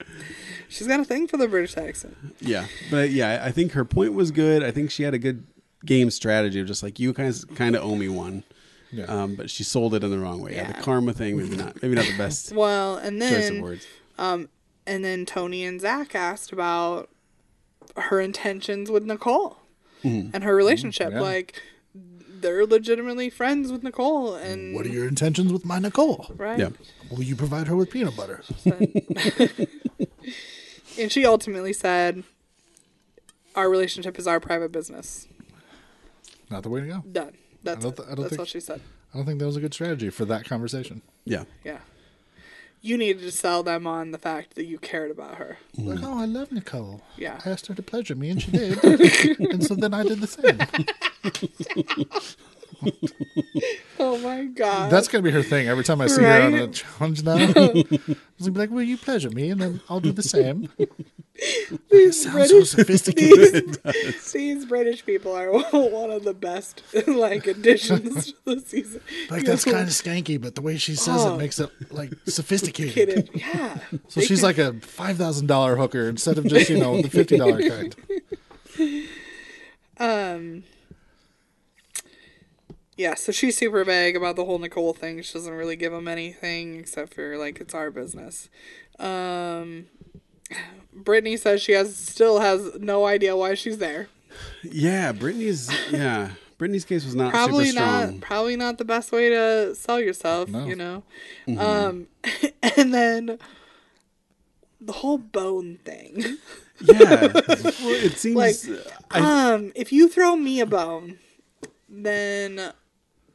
She's got a thing for the British accent. Yeah, but yeah, I think her point was good. I think she had a good game strategy of just like you guys kind of owe me one. Yeah. Um, but she sold it in the wrong way. Yeah. Yeah. the karma thing, maybe not. Maybe not the best (laughs) Well, and choice of then words. and then Tony and Zach asked about her intentions with Nicole Mm-hmm. and her relationship. Yeah. Like they're legitimately friends with Nicole, and What are your intentions with my Nicole? right? Yeah. Will you provide her with peanut butter? (laughs) And she ultimately said, "Our relationship is our private business." Not the way to go. Done. That's don't it. th- I don't That's think- all she said. I don't think that was a good strategy for that conversation. Yeah. Yeah. You needed to sell them on the fact that you cared about her. Like, mm. oh, I love Nicole. Yeah. I asked her to pleasure me, and she did. (laughs) and so then I did the same. (laughs) (laughs) Oh my god. That's gonna be her thing. Every time I see her on a challenge now, (laughs) I'm gonna be like, "Will you pleasure me?" And then I'll do the same. (laughs) It sounds so British- sophisticated. these, these British people are one of the best like additions to the season. Like that's kind of skanky, but the way she says Oh. it makes it like sophisticated. Yeah. So she's like a five thousand dollar hooker instead of just you know the fifty dollar kind. Um, Yeah, so she's super vague about the whole Nicole thing. She doesn't really give them anything except for like it's our business. Um, Brittany says she has still has no idea why she's there. Yeah, Brittany's. Yeah, Brittany's case was not Probably super not. Probably not the best way to sell yourself. No. You know. Mm-hmm. Um, (laughs) and then the whole bone thing. Yeah, well, (laughs) it seems. Like, I, um, if you throw me a bone, then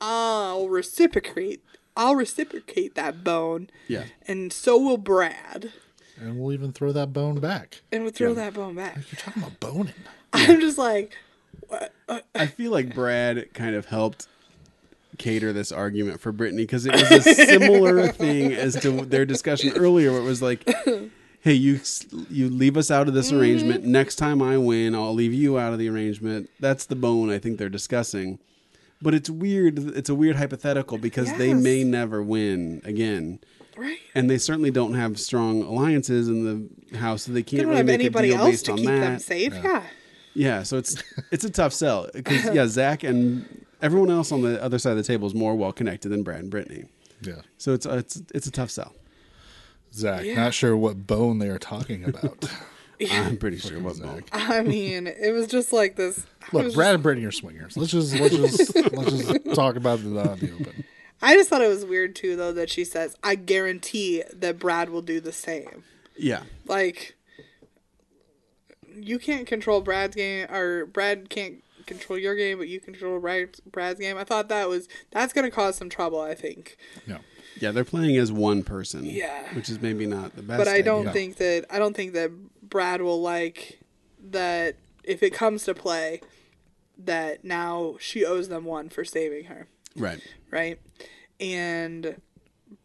I'll reciprocate. I'll reciprocate that bone, yeah, and so will Brad, And we'll even throw that bone back. and we'll throw that bone back. You're talking about boning. (laughs) I'm just like, what? I feel like Brad kind of helped cater this argument for Brittany because it was a (laughs) similar thing as to their discussion earlier, where it was like, "Hey, you you leave us out of this arrangement. Mm-hmm. Next time I win, I'll leave you out of the arrangement." That's the bone I think they're discussing. But it's weird. It's a weird hypothetical because they may never win again. right? And they certainly don't have strong alliances in the house, so they They can't don't really have make a anybody deal else based to on keep that. them safe. Yeah. Yeah, so it's (laughs) it's a tough sell because yeah, Zach and everyone else on the other side of the table is more well connected than Brad and Brittany. Yeah. So it's it's it's a tough sell. Zach, Yeah. not sure what bone they are talking about. (laughs) I'm pretty sure it wasn't. Zach. I mean, it was just like this. I Look, was Brad and Brittany are swingers. Let's just let's just let's just (laughs) talk about it out uh, the open. I just thought it was weird too, though, that she says, "I guarantee that Brad will do the same." Yeah, Like, you can't control Brad's game, or Brad can't control your game, but you control Brad, Brad's game. I thought that was that's going to cause some trouble. I think, No. yeah, they're playing as one person. Yeah. which is maybe not the best. but I don't idea. think that I don't think that Brad will like that if it comes to play that now she owes them one for saving her. Right. right? And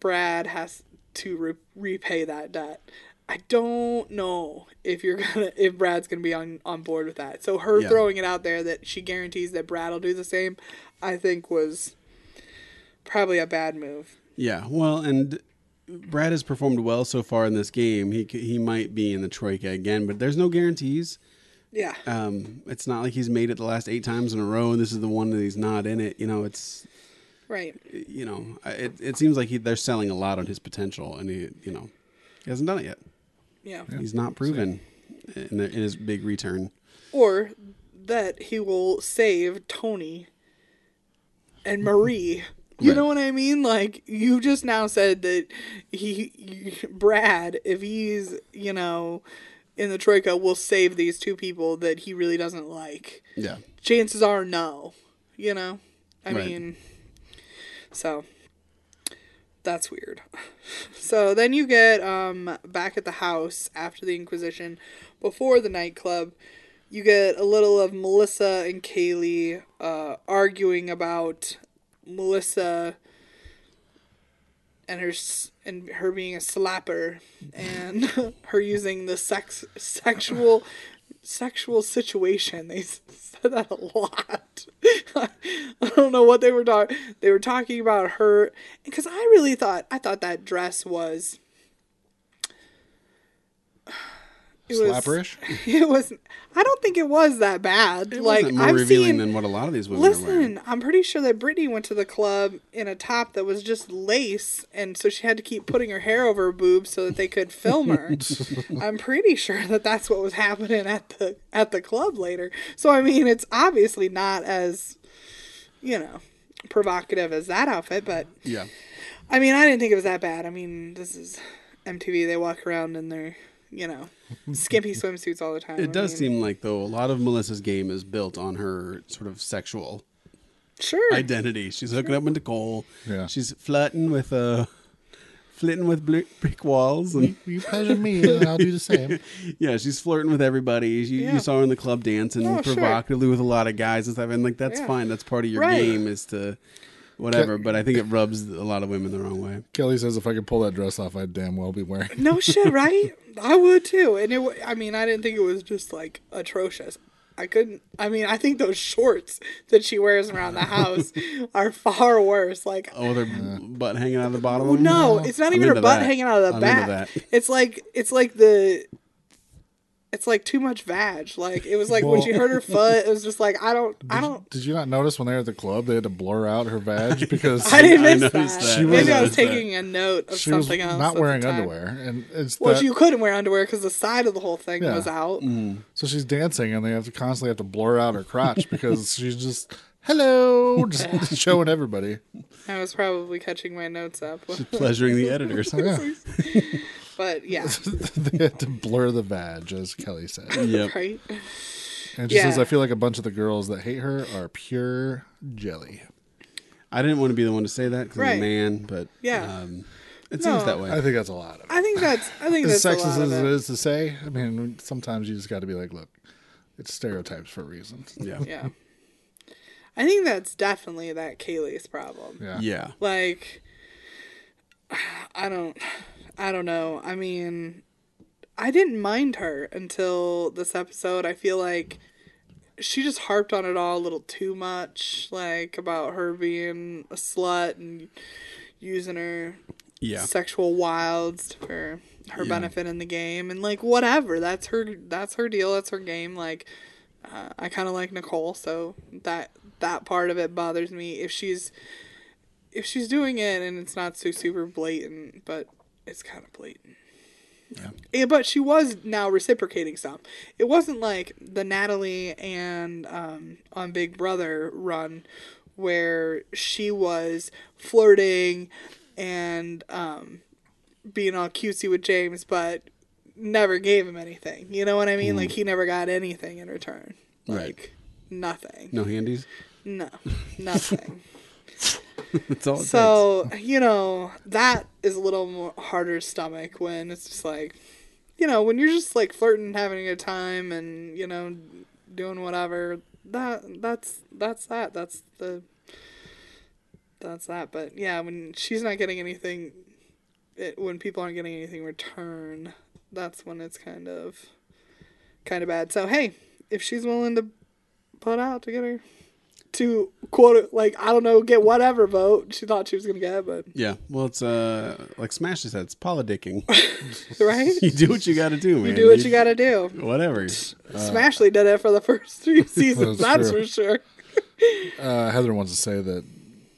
Brad has to re- repay that debt. I don't know if you're (laughs) gonna if Brad's gonna be on on board with that. So her Yeah. throwing it out there that she guarantees that Brad will do the same, I think was probably a bad move. Yeah. Well, and Brad has performed well so far in this game. He he might be in the troika again, but there's no guarantees. Yeah, Um, it's not like he's made it the last eight times in a row, and this is the one that he's not in it. You know, it's right. you know, it it seems like he, they're selling a lot on his potential, and he you know he hasn't done it yet. Yeah. He's not proven in, the, in his big return. Or that he will save Tony and Marie. You Right. know what I mean? Like you just now said that he, Brad, if he's you know in the troika, will save these two people that he really doesn't like. Yeah. Chances are no. You know, I Right. mean, so that's weird. (laughs) So then you get um back at the house after the Inquisition, before the nightclub. You get a little of Melissa and Kayleigh uh, arguing about Melissa and her and her being a slapper and (laughs) her using the sex sexual sexual situation. They said that a lot. (laughs) I don't know what they were talking. They were talking about her because I really thought I thought that dress was. It was, Slapperish? (laughs) it was. I don't think it was that bad. It like wasn't more I've revealing seen. than what a lot of these women. Listen, I'm pretty sure that Brittany went to the club in a top that was just lace, and so she had to keep putting her hair over her boobs so that they could film her. (laughs) I'm pretty sure that that's what was happening at the at the club later. So I mean, it's obviously not as, you know, provocative as that outfit, but Yeah. I mean, I didn't think it was that bad. I mean, this is MTV. They walk around in their, you know, skimpy swimsuits all the time. I It does mean, seem like though a lot of Melissa's game is built on her sort of sexual sure. identity. She's hooking up with Nicole. Yeah. She's flirting with uh flirting with bl- brick walls and You pleasure me, and I'll do the same. (laughs) yeah, she's flirting with everybody. You, Yeah. you saw her in the club dancing Oh, sure. provocatively with a lot of guys and stuff, and like that's Yeah. fine. That's part of your Right. game is to whatever. But I think it rubs a lot of women the wrong way. Kelly says if I could pull that dress off, I'd damn well be wearing. it. No shit, right? (laughs) I would too. And it, I mean, I didn't think it was just like atrocious. I couldn't. I mean, I think those shorts that she wears around the house (laughs) are far worse. Like, Oh, with her butt hanging out of the bottom. no, it's not I'm even her butt that. hanging out of the I'm back. into that. It's like it's like the. It's like too much vag. Like it was like when she hurt her foot. It was just like I don't. (laughs) I don't. Did you not notice when they were at the club they had to blur out her vag (laughs) because I didn't I miss noticed that. that. She Maybe I was- was taking a note of she was something else. at not wearing underwear, and it's Well, that, you couldn't wear underwear because the side of the whole thing Yeah. was out. Mm. so she's dancing and they have to constantly have to blur out her crotch (laughs) because she's just hello, just showing everybody. I was probably catching my notes up. Pleasuring the editors. Yeah. But yeah, (laughs) they had to blur the vag, as Kelly said. (laughs) yep. right. And she Yeah. says, "I feel like a bunch of the girls that hate her are pure jelly." I didn't want to be the one to say that because I'm Right. a man, but Yeah. um, it No. seems that way. I think that's a lot of it. I think that's. I think (laughs) As that's a sexist lot as of it it. is to say, I mean, sometimes you just got to be like, look, it's stereotypes for a reason. yeah. Yeah. I think that's definitely that Kayleigh's problem. Yeah. Yeah. Like, (sighs) I don't, I don't know. I mean, I didn't mind her until this episode. I feel like she just harped on it all a little too much, like about her being a slut and using her Yeah. sexual wilds for her Yeah. benefit in the game and like whatever that's her that's her deal that's her game like uh, i kind of like nicole so that that part of it bothers me if she's if she's doing it and it's not so super blatant but it's kind of blatant Yeah, but she was now reciprocating some. It wasn't like the Natalie and um, on Big Brother run where she was flirting and um, being all cutesy with James, but never gave him anything. You know what I mean? Like he never got anything in return. Like Right. nothing. No handies. No, nothing. (laughs) (laughs) That's all. It So, (laughs) you know, that is a little more harder stomach when it's just like, you know, when you're just like flirting, having a good time and, you know, doing whatever, that that's that's that. That's the that's that. But yeah, when she's not getting anything it, when people aren't getting anything return, that's when it's kind of kind of bad. So, hey, if she's willing to put out to get her to quote it like I don't know get whatever vote she thought she was gonna get, but Yeah. Well, it's uh like Smash said, it's politicking. (laughs) right, you do what you got to do, man. you do what you got to do. Whatever. Smashley did it for the first three (laughs) seasons, That's that's for sure. Uh, Heather wants to say that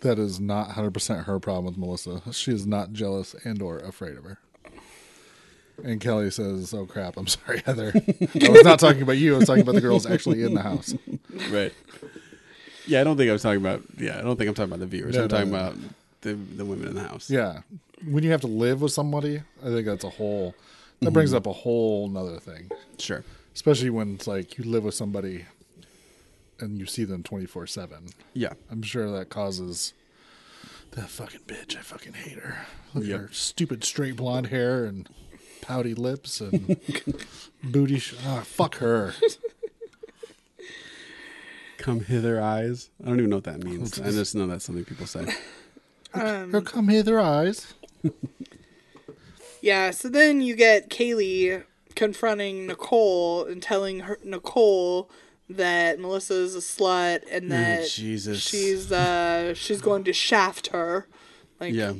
that is not 100% her problem with Melissa. She is not jealous and or afraid of her. And Kelly says, "Oh crap, I'm sorry, Heather. I was not talking about you. I was talking about the girls actually in the house." (laughs) Right. Yeah, I don't think I was talking about. Yeah, I don't think I'm talking about the viewers. No, I'm no, talking no. about the the women in the house. Yeah, when you have to live with somebody, I think that's a whole. That brings up a whole nother thing, Sure. especially when it's like you live with somebody and you see them 24 seven. Yeah. I'm sure that causes that fucking bitch. I fucking hate her. Look Yep. at her stupid straight blonde hair and pouty lips and (laughs) booty. Sh- ah, fuck her. Come hither, eyes. I don't even know what that means. I just know that's something people say. her come hither eyes. (laughs) Yeah, so then you get Kayleigh confronting Nicole and telling her Nicole that Melissa's a slut and that Jesus. she's uh (laughs) she's going to shaft her. Like Yeah.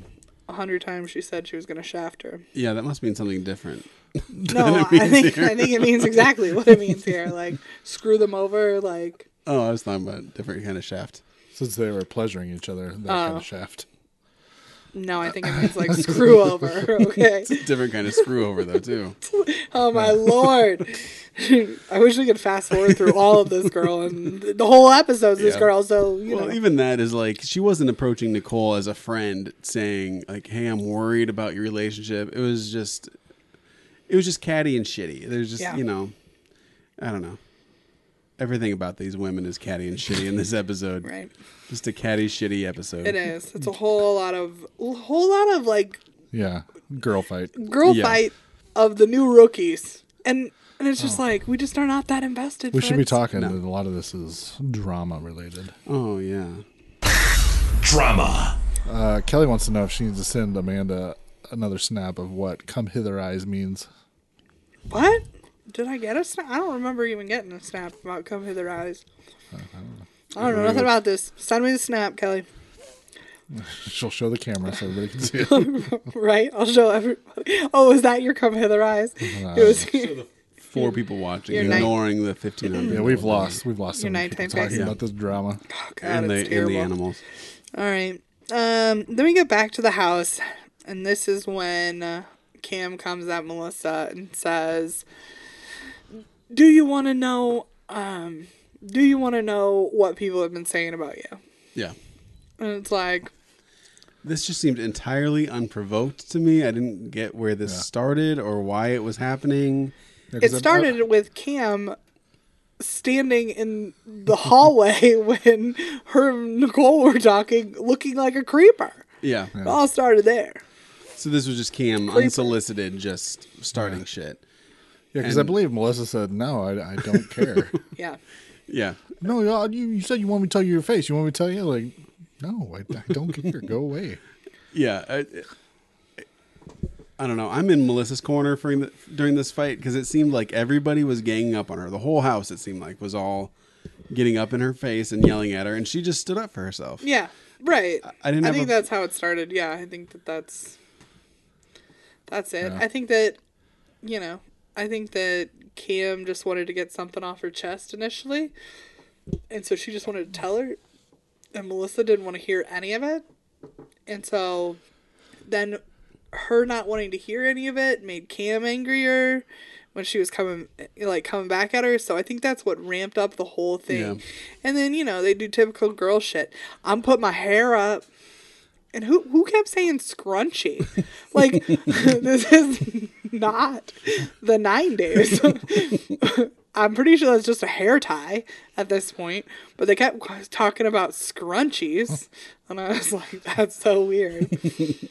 a hundred times she said she was gonna shaft her. Yeah, that must mean something different. (laughs) No, I think here. I think it means exactly what it means here. Like screw them over, like Oh, I was talking about a different kind of shaft. Since they were pleasuring each other, that kind of oh. shaft. no, I think it means like screw over. (laughs) Okay. It's a different kind of screw over though too. (laughs) Oh my lord. (laughs) I wish we could fast forward through all of this girl and the whole episode's this Yeah. girl, so you Well, know. even that is like she wasn't approaching Nicole as a friend, saying like, "Hey, I'm worried about your relationship." It was just, it was just catty and shitty. There's just, Yeah. you know, I don't know. Everything about these women is catty and shitty in this episode. (laughs) Right. Just a catty, shitty episode. It is. It's a whole lot of whole lot of like Yeah, girl fight. girl Yeah. fight of the new rookies. And and it's just like we just are not that invested. We should be Fritz. talking. No. that A lot of this is drama related. Oh yeah. Drama. Uh, Kelly wants to know if she needs to send Amanda another snap of what "come hither eyes" means. What? Did I get a snap? I don't remember even getting a snap about come hither eyes. I don't know nothing about this. Send me the snap, Kelly. (laughs) She'll show the camera so everybody can see it. (laughs) Right? I'll show everybody. Oh, is that your come hither eyes? It was Four people watching, Your ninth- ignoring the fifteen hundred. yeah, we've lost. We've lost so Your many nighttime people talking face. about this drama. Oh, God, and the it's and the animals. All right. Um, then we get back to the house, and this is when uh, Kam comes at Melissa and says, "Do you want to know? Um, do you want to know what people have been saying about you?" Yeah. And it's like, This just seemed entirely unprovoked to me. I didn't get where this started or why it was happening. Yeah, it 'cause I- started with Kam standing in the (laughs) hallway when her and Nicole were talking, looking like a creeper. Yeah. It all started there. So this was just Kam unsolicited, just starting shit. Yeah, because I believe Melissa said no. I, I don't care. (laughs) Yeah. Yeah. no, y'all, uh, you, you said you want me to tell you your face. You want me to tell you like, no, I, I don't care. Go away. Yeah. I, I don't know. I'm in Melissa's corner for the, during this fight because it seemed like everybody was ganging up on her. The whole house, it seemed like, was all getting up in her face and yelling at her, and she just stood up for herself. Yeah, right. I didn't I think a- that's how it started. Yeah, I think that that's that's it. Yeah. I think that you know, I think that Kam just wanted to get something off her chest initially, and so she just wanted to tell her, and Melissa didn't want to hear any of it, and so then her not wanting to hear any of it made Kam angrier when she was coming like coming back at her. So I think that's what ramped up the whole thing. Yeah. And then you know they do typical girl shit. I'm putting my hair up. And who who kept saying scrunchy? Like (laughs) this is not the nineties. (laughs) I'm pretty sure that's just a hair tie at this point. But they kept talking about scrunchies, and I was like, (laughs) that's so weird. (laughs)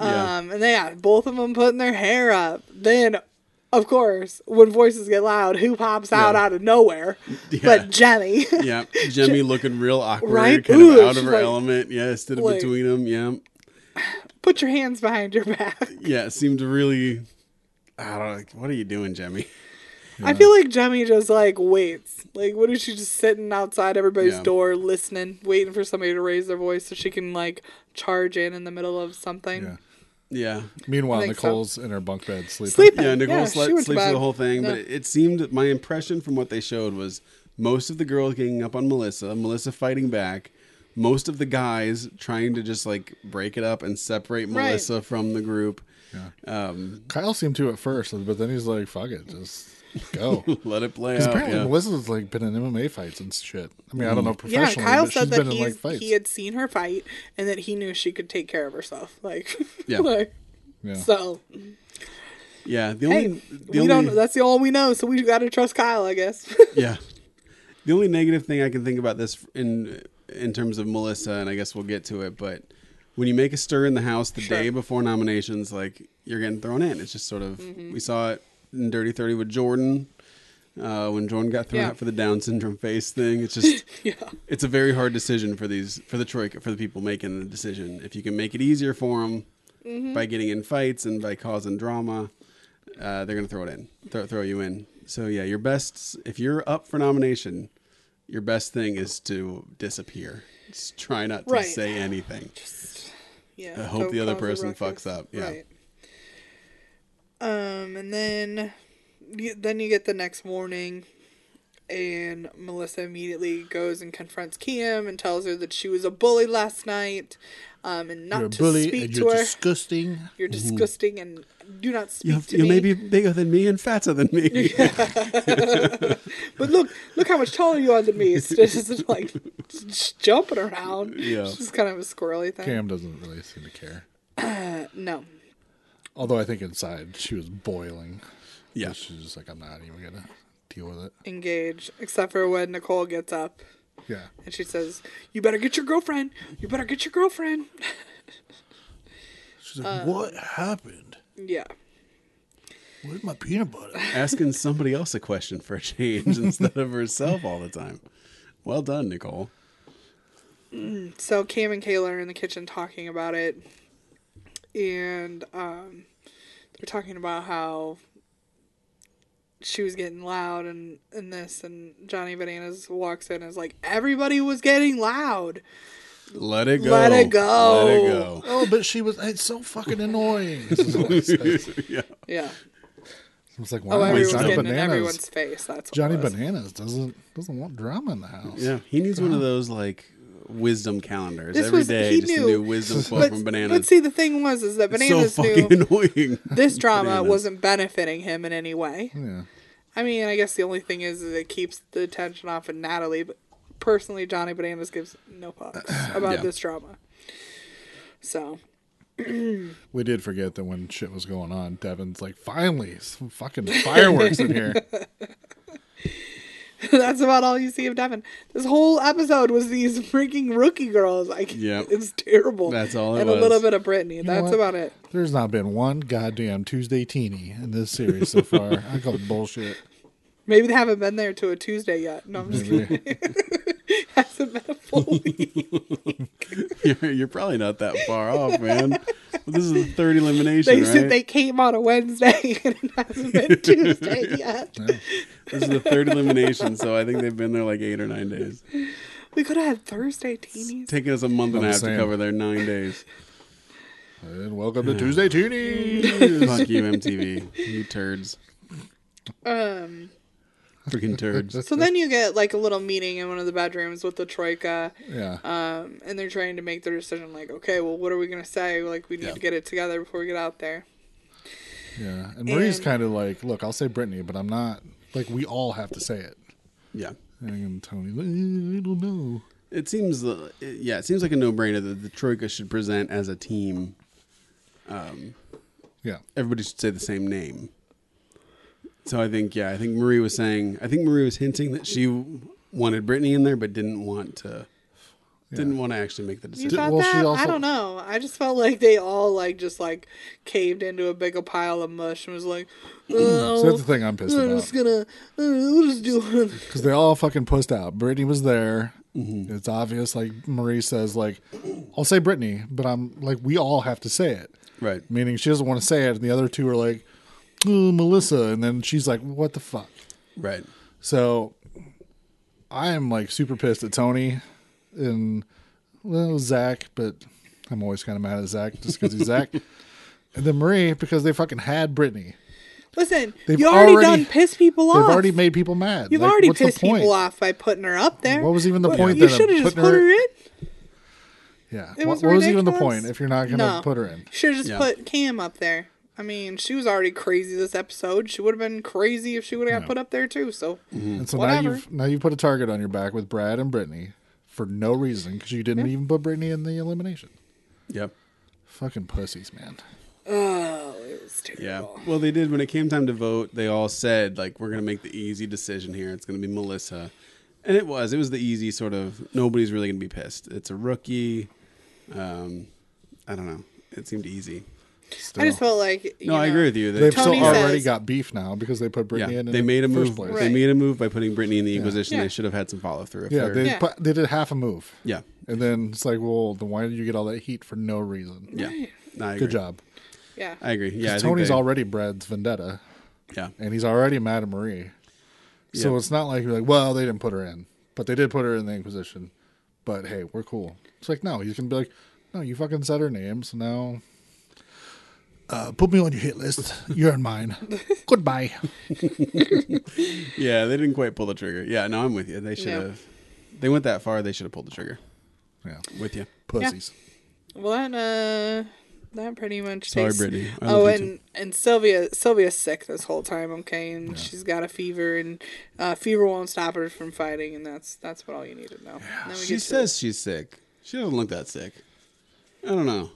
Yeah. Um, and they had both of them putting their hair up. Then, of course, when voices get loud, who pops out Yeah. out of nowhere? Yeah. But Jemmye. yeah, Jemmye looking real awkward, Right? kind Ooh, of out of her like- element. Yeah, stood like- between them. Yeah, (sighs) Put your hands behind your back. yeah, it seemed to really. I don't know. What are you doing, Jemmye? I feel like Jemmye just like waits. Like, what is she just sitting outside everybody's Yeah. door, listening, waiting for somebody to raise their voice so she can like charge in in the middle of something? Yeah. Yeah, Meanwhile, I think so. Nicole's in her bunk bed sleeping. Sleeping. yeah. Nicole Yeah, slept, she went to sleeps through the whole thing, but it, it seemed my impression from what they showed was most of the girls ganging up on Melissa, Melissa fighting back, most of the guys trying to just like break it up and separate Right. Melissa from the group. Yeah. Um, Kyle seemed to at first, but then he's like, "Fuck it, just go." (laughs) let it play Because out. apparently Yeah. Melissa's like been in MMA fights and shit. I mean, I don't know Yeah, professionally, Kyle but she's said been that in like fights. he had seen her fight and that he knew she could take care of herself. Like, (laughs) Yeah. like, yeah. so yeah, the hey, only the we only, don't. That's the all we know. So we got to trust Kyle, I guess. (laughs) Yeah. The only negative thing I can think about this in in terms of Melissa, and I guess we'll get to it, but when you make a stir in the house the Sure. day before nominations, like you're getting thrown in. It's just sort of Mm-hmm. we saw it in Dirty Thirty with Jordan. Uh, when Jordan got thrown Yeah. out for the Down syndrome face thing, it's just (laughs) yeah, it's a very hard decision for these for the troika for the people making the decision. If you can make it easier for them Mm-hmm. by getting in fights and by causing drama, uh, they're gonna throw it in, throw, throw you in. So yeah, your best if you're up for nomination, your best thing is to disappear. Just try not to Right. say anything. Yeah. I hope the other person fucks up, yeah. Right. Um, and then, you, then you get the next morning, and Melissa immediately goes and confronts Kim and tells her that she was a bully last night, um, and not You're a to bully speak and to you're her. disgusting. You're disgusting and do not speak You, to you me. may be bigger than me and fatter than me. (laughs) (laughs) But look, look how much taller you are than me. It's (laughs) just like just jumping around. Yeah. It's just kind of a squirrely thing. Kam doesn't really seem to care. No. Although I think inside she was boiling. Yeah. She's just like, I'm not even gonna deal with it. Engage. Except for when Nicole gets up Yeah. and she says, You better get your girlfriend. You better get your girlfriend. She's like, what happened? Yeah. Where's my peanut butter? Asking somebody else a question for a change instead of herself all the time. Well done, Nicole. So Kam and Kayla are in the kitchen talking about it. And um, they're talking about how she was getting loud and, and this. And Johnny Bananas walks in and is like, Everybody was getting loud. Let it go. Let it go. Let it go. oh, but she was. It's so fucking annoying. (laughs) This is what it says. yeah. Yeah. It's like, oh, why Oh, is everyone's Johnny getting in everyone's face. That's what Johnny it was. Bananas doesn't doesn't want drama in the house. Yeah, he needs one of those like wisdom calendars This every was- day. he Just a new wisdom quote from from but bananas. see, the thing was, is that Bananas so fucking knew (laughs) annoying. this drama Bananas. wasn't benefiting him in any way. Yeah. I mean, I guess the only thing is, is it keeps the attention off of Natalie, but personally, Johnny Bananas gives no fucks (clears throat) about Yeah. this drama. So, (clears throat) We did forget that when shit was going on, Devin's like, finally, some fucking fireworks in here. (laughs) (laughs) that's about all you see of Devin. This whole episode was these freaking rookie girls. Like, Yep. (laughs) it's terrible. That's all it And a little bit of Brittany. know That's about it. There's not been one goddamn Tuesday teeny in this series so far. (laughs) I call bullshit. Maybe they haven't been there to a Tuesday yet. No, I'm just kidding. (laughs) Hasn't been a full week. (laughs) you're, you're probably not that far off, man. But this is the third elimination, They right? said they came on a Wednesday (laughs) and it hasn't been Tuesday yet. This is the third elimination, so I think they've been there like eight or nine days. We could have had Thursday teenies. Taking us a month and a I'm half to cover their nine days. And welcome to Tuesday (sighs) teeny. Fuck you, MTV. You turds. Um, Freaking turds. So then you get like a little meeting in one of the bedrooms with the troika, Yeah. um, and they're trying to make their decision. Like, okay, well, what are we gonna say? Like, we need Yeah. to get it together before we get out there. yeah. And Marie's kind of like, look, I'll say Brittany, but I'm not like we all have to say it. Yeah. And Tony's like, "Eh, I don't know. It seems, uh, it- yeah, it seems like a no-brainer that the Troika should present as a team. Um, Yeah. Everybody should say the same name. So I think, yeah, I think Marie was saying, I think Marie was hinting that she wanted Brittany in there, but didn't want to, didn't want to actually make the You decision. thought well, she that? also- I don't know. I just felt like they all like just like caved into a big pile of mush and was like, (clears throat) oh, So that's the thing I'm pissed I'm about. just gonna, uh, we'll just do it. Because (laughs) they all fucking pussed out. Brittany was there. Mm-hmm. It's obvious. Like Marie says, like, I'll say Brittany, but I'm like, we all have to say it. Right. Meaning she doesn't want to say it, and the other two are like, oh, Melissa, and then she's like, what the fuck? Right. So I am like super pissed at Tony and well Zach, but I'm always kind of mad at Zach just because he's Zach. (laughs) And then Marie because they fucking had Brittany. Listen, They've you already, already- done pissed people off. They've already made people mad. You've Like, already pissed people off by putting her up there. What was even the What- point You should have just put her- her in. Yeah. It What, was what was even the point if you're not going to No. put her in? Should have just Yeah. put Kam up there. I mean, she was already crazy this episode. She would have been crazy if she would have got put up there too. So And so Whatever. now you've now you've put a target on your back with Brad and Brittany for no reason because you didn't even put Brittany in the elimination. Yep. Fucking pussies, man. oh, it was terrible. Yeah. Well, they did when it came time to vote. They all said like, "We're gonna make the easy decision here. It's gonna be Melissa," and it was. It was the easy sort of. Nobody's really gonna be pissed. It's a rookie. Um, I don't know. It seemed easy. I just uh, felt like you No, I agree with you. They, They've Tony still already says- got beef now because they put yeah, Brittany in. in they the made a first move. Place. They made a move by putting Brittany in the Inquisition. Yeah. They should have had some follow through. Yeah, they Yeah. put- they did half a move, yeah, and then it's like, well, then why did you get all that heat for no reason? yeah. No, I agree. Good job. Yeah. I agree. Yeah, I 'Cause think Tony's they- already Brad's vendetta, Yeah, and he's already mad at Marie. So Yeah. it's not like you're like, well, they didn't put her in, but they did put her in the Inquisition. But hey, we're cool. It's like no, he's gonna be like, no, you fucking said her name, so now. Uh, put me on your hit list. You're in mine. (laughs) Goodbye. yeah. They didn't quite pull the trigger. Yeah, no, I'm with you. They should Yeah. have. They went that far. They should have pulled the trigger. Yeah, With you. pussies. Well, that uh, that pretty much. Sorry, takes- Brittany. I Oh, love you and and Sylvia Sylvia's sick this whole time. Okay, and she's got a fever, and uh, fever won't stop her from fighting, and that's that's what all you need to know. And then we She get to- says she's sick. She doesn't look that sick. I don't know.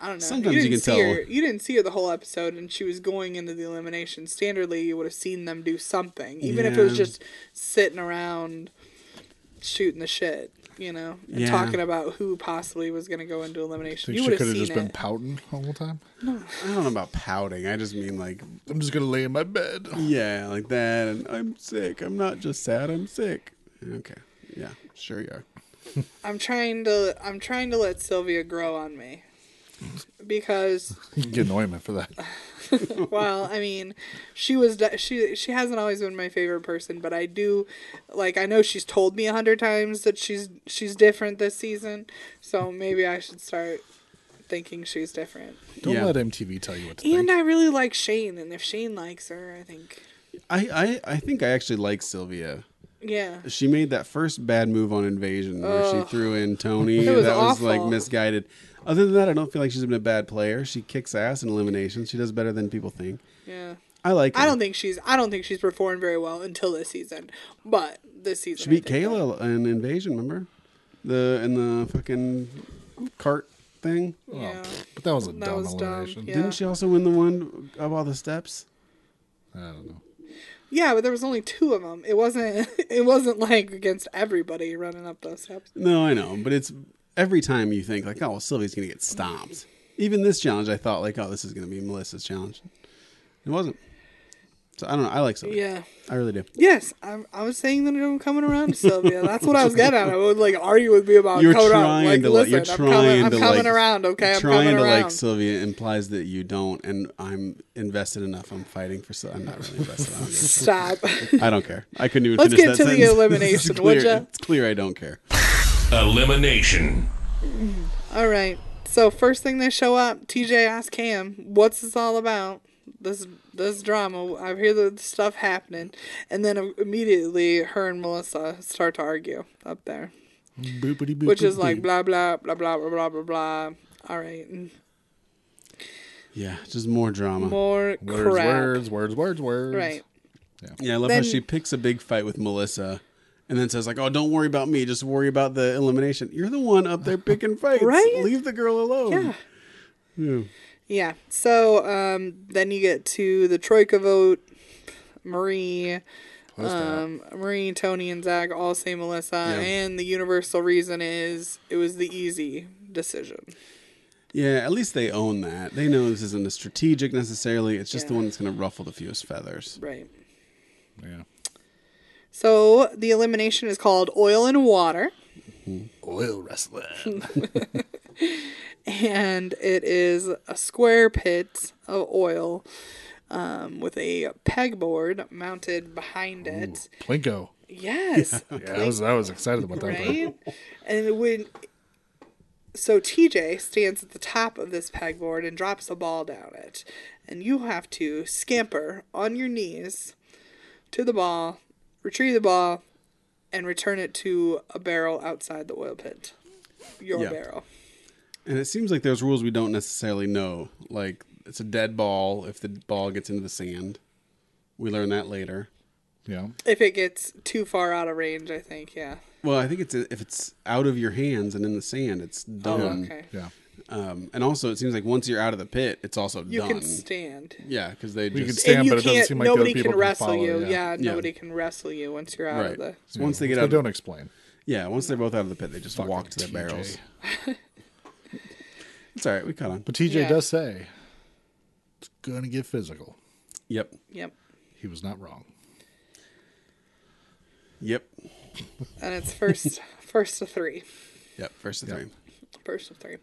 I don't know. sometimes you, you didn't can see tell. Her, you didn't see her the whole episode, and she was going into the elimination. Standardly, you would have seen them do something, even if it was just sitting around shooting the shit, you know, and Yeah. talking about who possibly was going to go into elimination. Think you she could have have just it. been pouting all the time. No, I don't know about pouting. I just mean like, I'm just gonna lay in my bed. yeah, like that. And I'm sick. I'm not just sad. I'm sick. Okay. Yeah. Sure you are. I'm trying to. I'm trying to let Sylvia grow on me. Because, (laughs) You can get annoyment for that. (laughs) well, I mean, she was she she hasn't always been my favorite person, but I do like I know she's told me a hundred times that she's she's different this season, so maybe I should start thinking she's different. Don't Yeah. let MTV tell you what to do. And think. I really like Shane, and if Shane likes her, I think I, I, I think I actually like Sylvia. yeah. She made that first bad move on Invasion where she threw in Tony. It was that was like misguided. Other than that, I don't feel like she's been a bad player. She kicks ass in eliminations. She does better than people think. Yeah. I like her. I don't think she's I don't think she's performed very well until this season. But this season She beat I think Kayla in Invasion, remember? The in the fucking cart thing. that- Yeah. But that was a That dumb was dumb, elimination. yeah. Didn't she also win the one of all the steps? I don't know. Yeah, but there was only two of them. It wasn't. (laughs) It wasn't like against everybody running up those steps. No, I know, but it's every time you think like, oh, well, Sylvia's gonna get stomped. Even this challenge, I thought like, oh, this is gonna be Melissa's challenge. It wasn't. So I don't know. I like Sylvia. Yeah. I really do. Yes, I, I was saying that I'm coming around to Sylvia. That's what I was getting at. I would like argue with me about You're coming around. trying Like, to like. You're I'm trying coming, I'm to coming like. around. Okay, I'm trying coming to around. like Sylvia implies that you don't, and I'm invested enough. I'm fighting for. Sylvia. I'm not really invested. I Stop. I don't care. I couldn't even Let's finish get that to the sentence. (laughs) elimination, it's would ya? It's clear I don't care. Elimination. all right. So first thing they show up, TJ asks Kam, "What's this all about?" this this drama. I hear the stuff happening, and then immediately her and Melissa start to argue up there, Boopity boop. which is like blah blah blah blah blah blah blah blah. All right, Yeah, just more drama. more words, crap. words, words, words, words. Right. Yeah, I love Then- how she picks a big fight with Melissa and then says like, "Oh, don't worry about me. Just worry about the elimination. You're the one up there picking fights. Right? Leave the girl alone." Yeah. Yeah. Yeah. So um, then you get to the Troika vote. Marie, um, Marie, Tony, and Zach all say Melissa, and the universal reason is it was the easy decision. Yeah, at least they own that. They know this isn't a strategic necessarily. It's just the one that's going to ruffle the fewest feathers. Right. Yeah. So the elimination is called oil and water, Oil wrestling. (laughs) and it is a square pit of oil um, with a pegboard mounted behind it. Plinko. Yes. (laughs) Yeah, I was I was excited about that. right? And when so TJ stands at the top of this pegboard and drops a ball down it, and you have to scamper on your knees to the ball, retrieve the ball, and return it to a barrel outside the oil pit. Your Yeah. barrel. And it seems like there's rules we don't necessarily know. Like it's a dead ball if the ball gets into the sand. We learn that later. Yeah. If it gets too far out of range, I think, yeah. Well, I think it's if it's out of your hands and in the sand, it's oh, done. Oh, okay. Yeah. Um, and also, it seems like once you're out of the pit, it's also You done. can stand. yeah, because they You can just stand, and you but it doesn't seem like the other nobody people can wrestle follow, you. yeah. Yeah, Yeah. nobody can wrestle you once you're out right. of the. So once they get they out, don't explain. yeah, once they're both out of the pit, they just Fucking walk to their TJ. barrels. (laughs) It's all right. We caught on. But TJ Yeah. does say it's gonna get physical. Yep. Yep. He was not wrong. Yep. And it's first (laughs) first to three. Yep. First of three. First of three.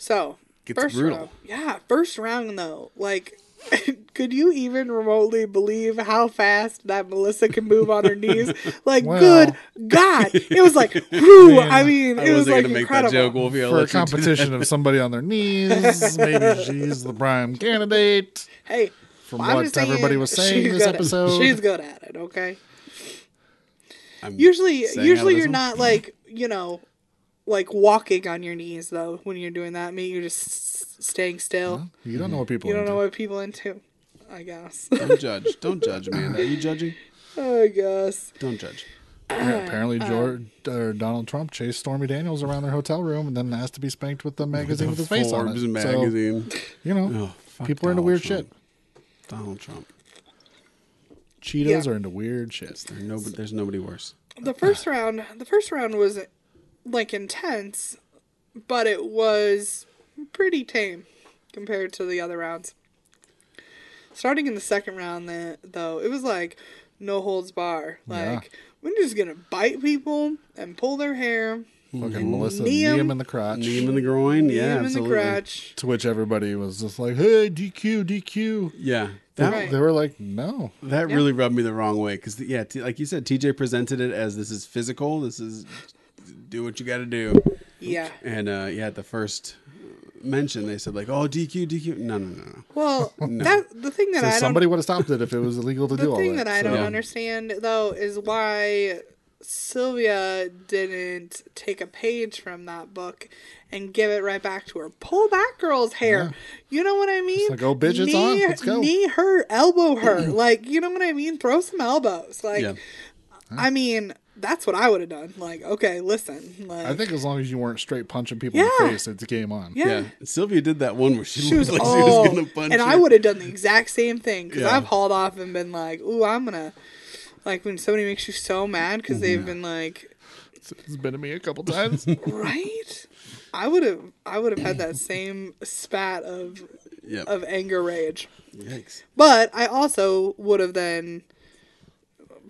So Gets first brutal. round. Yeah, first round though. Like (laughs) could you even remotely believe how fast that Melissa can move on her knees? (laughs) Like, Well. good God. It was like, (laughs) whew. Man, I mean, it was wasn't like make incredible. that joke, Wolfie. For a let you do that. competition of somebody on their knees, maybe she's the prime candidate. Hey, From I'm what just everybody was saying she's this good at- episode. she's good at it, okay? I'm Usually, staying out of usually you're not like you know, like walking on your knees though when you're doing that. Maybe you're just staying still. You don't know what people You don't into. know what people into. I guess. Don't (laughs) judge. Don't judge, Amanda. Are you judging? I guess. Don't judge. Yeah, apparently, Uh, George or Donald Trump chased Stormy Daniels around their hotel room and then asked to be spanked with the magazine with his face on it. Forbes So, magazine. you know, Oh, fuck people are into weird Trump. shit. Donald Trump. Cheetos Yeah. are into weird shit. There's nobody, there's nobody worse. The first round, the first round was like intense, but it was pretty tame compared to the other rounds. Starting in the second round, the- though, it was like no holds bar. Yeah. Like we're just gonna bite people and pull their hair, Fucking Melissa knee knee 'em- him in the crotch. Knee him in the groin. knee yeah, him in the absolutely. crotch. To which everybody was just like, "Hey, DQ, DQ." Yeah, They, that Right. they were like, "No, that Yeah. really rubbed me the wrong way because yeah, t- like you said, TJ presented it as this is physical. This is do what you got to do. Yeah. And uh, yeah, at the first mention, they said like, "Oh, DQ, DQ." No, no, no, no. Well, (laughs) that the thing that So I don't somebody would have stopped it if it was illegal to do all that. the thing that." that I So- don't Yeah. understand though is why Sylvia didn't take a page from that book and give it right back to her. Pull that girl's hair. You know what I mean? like, "Oh, bitch, it's on. Let's go." Knee her, elbow her. (clears throat) like, you know what I mean? Throw some elbows. Like, Yeah. I mean, that's what I would have done. Like, okay, listen. Like, I think as long as you weren't straight punching people in the face, it's game on. yeah. Yeah, Sylvia did that one where she, She was, like oh, she was gonna punch. and I would have done the exact same thing because Yeah. I've hauled off and been like, "Ooh, I'm gonna," like when somebody makes you so mad because they've been like, It's been to me a couple times. (laughs) right? I would have, I would have had that same spat of Yep. of anger rage, Yikes. but I also would have then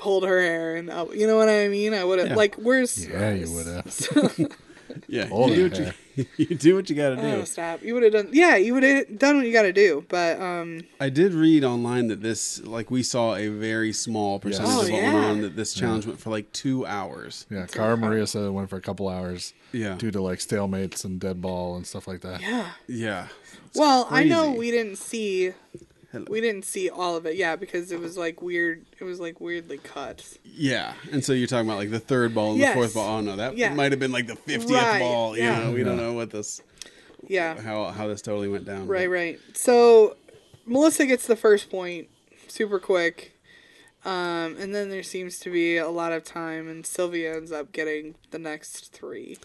pulled her hair and uh, you know what I mean. I would have Yeah. like, where's yeah, you (laughs) would have. (laughs) Yeah, (laughs) you do what you, you do what you got to do. Oh, stop! You would have done, yeah, you would have done what you got to do. But um, I did read online that this, like, we saw a very small percentage Oh, of what went on. That this challenge went for like two hours. Yeah, Cara Maria said it went for a couple hours Yeah, due to like stalemates and dead ball and stuff like that. yeah. yeah. It's Well, I know we didn't see We didn't see all of it, yeah, because it was like weird. It was like weirdly cut. Yeah, and so you're talking about like the third ball and Yes. the fourth ball. Oh no, that Yeah. might have been like the fiftieth Right, ball. You yeah. know, we don't know what this Yeah, how how this totally went down. right, right. So Melissa gets the first point super quick, um, and then there seems to be a lot of time, and Sylvia ends up getting the next three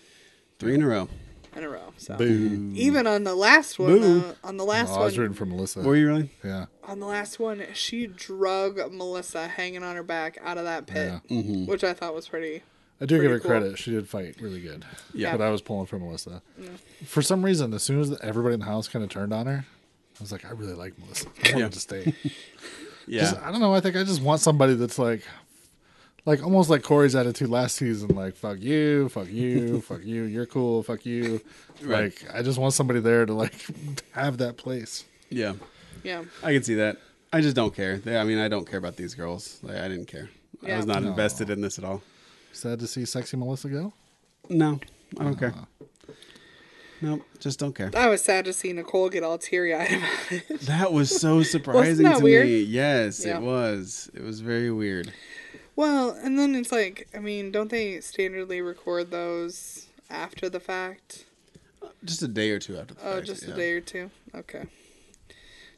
Three in a row. In a row. So Boo. even on the last one, Boo. uh, on the last Oh, I was one, rooting for Melissa. Were you really? Yeah. on the last one, she drug Melissa hanging on her back out of that pit, Yeah. which I thought was pretty. I do give her cool. credit. She did fight really good. Yeah. But I was pulling for Melissa. For some reason, as soon as everybody in the house kind of turned on her, I was like, I really like Melissa. I want (laughs) Yeah. to stay. (laughs) Yeah. Just- I don't know. I think I just want somebody that's like, like almost like Corey's attitude last season. Like, fuck you, fuck you, (laughs) fuck you. You're cool. Fuck you. Right. Like, I just want somebody there to like (laughs) have that place. yeah. Yeah, I can see that. I just don't care. They- I mean, I don't care about these girls. Like, I didn't care. I was not No. invested in this at all. Sad to see sexy Melissa go. No, I don't care. Uh-huh. No, just don't care. I was sad to see Nicole get all teary eyed about it. That was so (laughs) surprising that to weird? me. Yes, Yeah. it was. It was very weird. Well, and then it's like, I mean, don't they standardly record those after the fact? Just a day or two after the Oh, fact, just yeah. a day or two. Okay.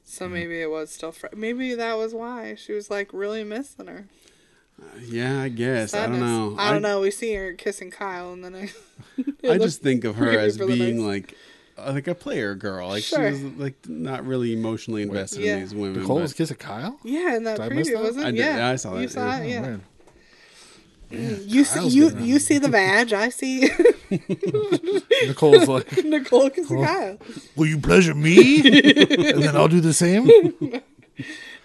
So Mm-hmm. maybe it was still fr- maybe that was why she was like really missing her. Yeah, I guess. I don't know. I don't know. We see her kissing Kyle, and then I. (laughs) I just think of her as being like uh, like a player girl. Like Sure. she was like not really emotionally invested Yeah. in these women. Nicole but- was kissing Kyle. Yeah, in that Did I miss preview, that? wasn't I did- Yeah, yeah, I saw You that, saw yeah. it, yeah. Weird. You see, Kyle's you getting you see the badge. I see (laughs) Nicole's like, (laughs) Nicole kissing Kyle. "Will you pleasure me?" (laughs) and then I'll do the same.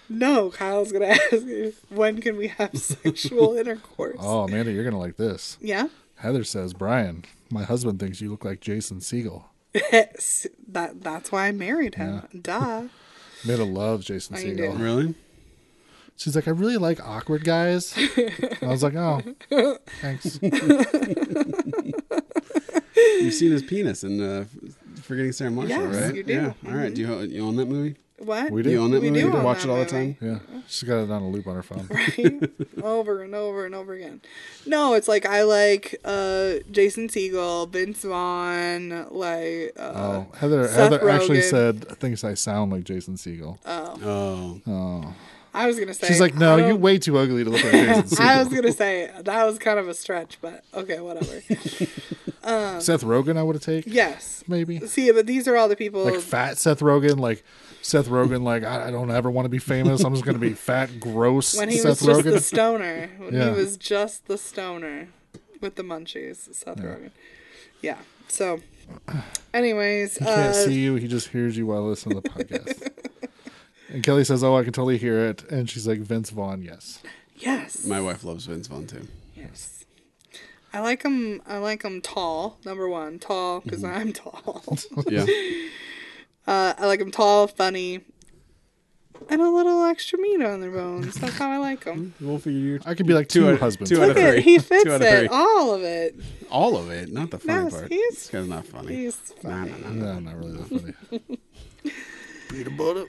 No, Kyle's gonna ask you when can we have sexual intercourse. Oh, Amanda, you're gonna like this. Yeah, Heather says, "Brian, my husband thinks you look like Jason Segel." (laughs) that that's why I married him. Duh. (laughs) Amanda loves Jason I Segel. Really? She's like, "I really like awkward guys." (laughs) I was like, "Oh, thanks." You've seen his penis in uh, Forgetting Sarah Marshall, Yes, right? you do. Mm-hmm. Yeah. All right. Do you you own that movie? What? We do. You own that We movie? do own watch that it all the movie. time. Yeah, she's got it on a loop on her phone. right? (laughs) over and over and over again. No, it's like I like uh, Jason Segel, Vince Vaughn, like uh, Oh, Heather. Seth Heather actually said thinks I sound like Jason Segel. Oh. Oh. Oh. I was gonna say. She's like, "No, you're way too ugly to look like Jason (laughs) Segel." I was gonna say that was kind of a stretch, but okay, whatever. (laughs) Seth Rogen, I would have taken yes. maybe See, but these are all the people. like fat Seth Rogen, like Seth Rogen, like I, I don't ever want to be famous. I'm just gonna be fat, (laughs) gross when he Seth was just Rogen. the stoner. When Yeah. he was just the stoner with the munchies, Seth Rogen. Yeah. So, anyways, He can't uh, see you. He just hears you while listening to the podcast. and Kelly says, "Oh, I can totally hear it." And she's like, "Vince Vaughn, yes." yes, My wife loves Vince Vaughn too. yes. I like him. I like him tall. Number one, tall because Mm-hmm. I'm tall. (laughs) Yeah. (laughs) uh, I like them tall, funny, and a little extra meat on their bones. That's how I like them. we'll figure you I could be like two, Two husbands. two out of at three. he (laughs) fits Two out of it, all of it. all of it, not the funny Yes, part. he's- this guy's not funny. He's Nah, funny. nah, nah. no, not really that funny. (laughs) Peanut butter.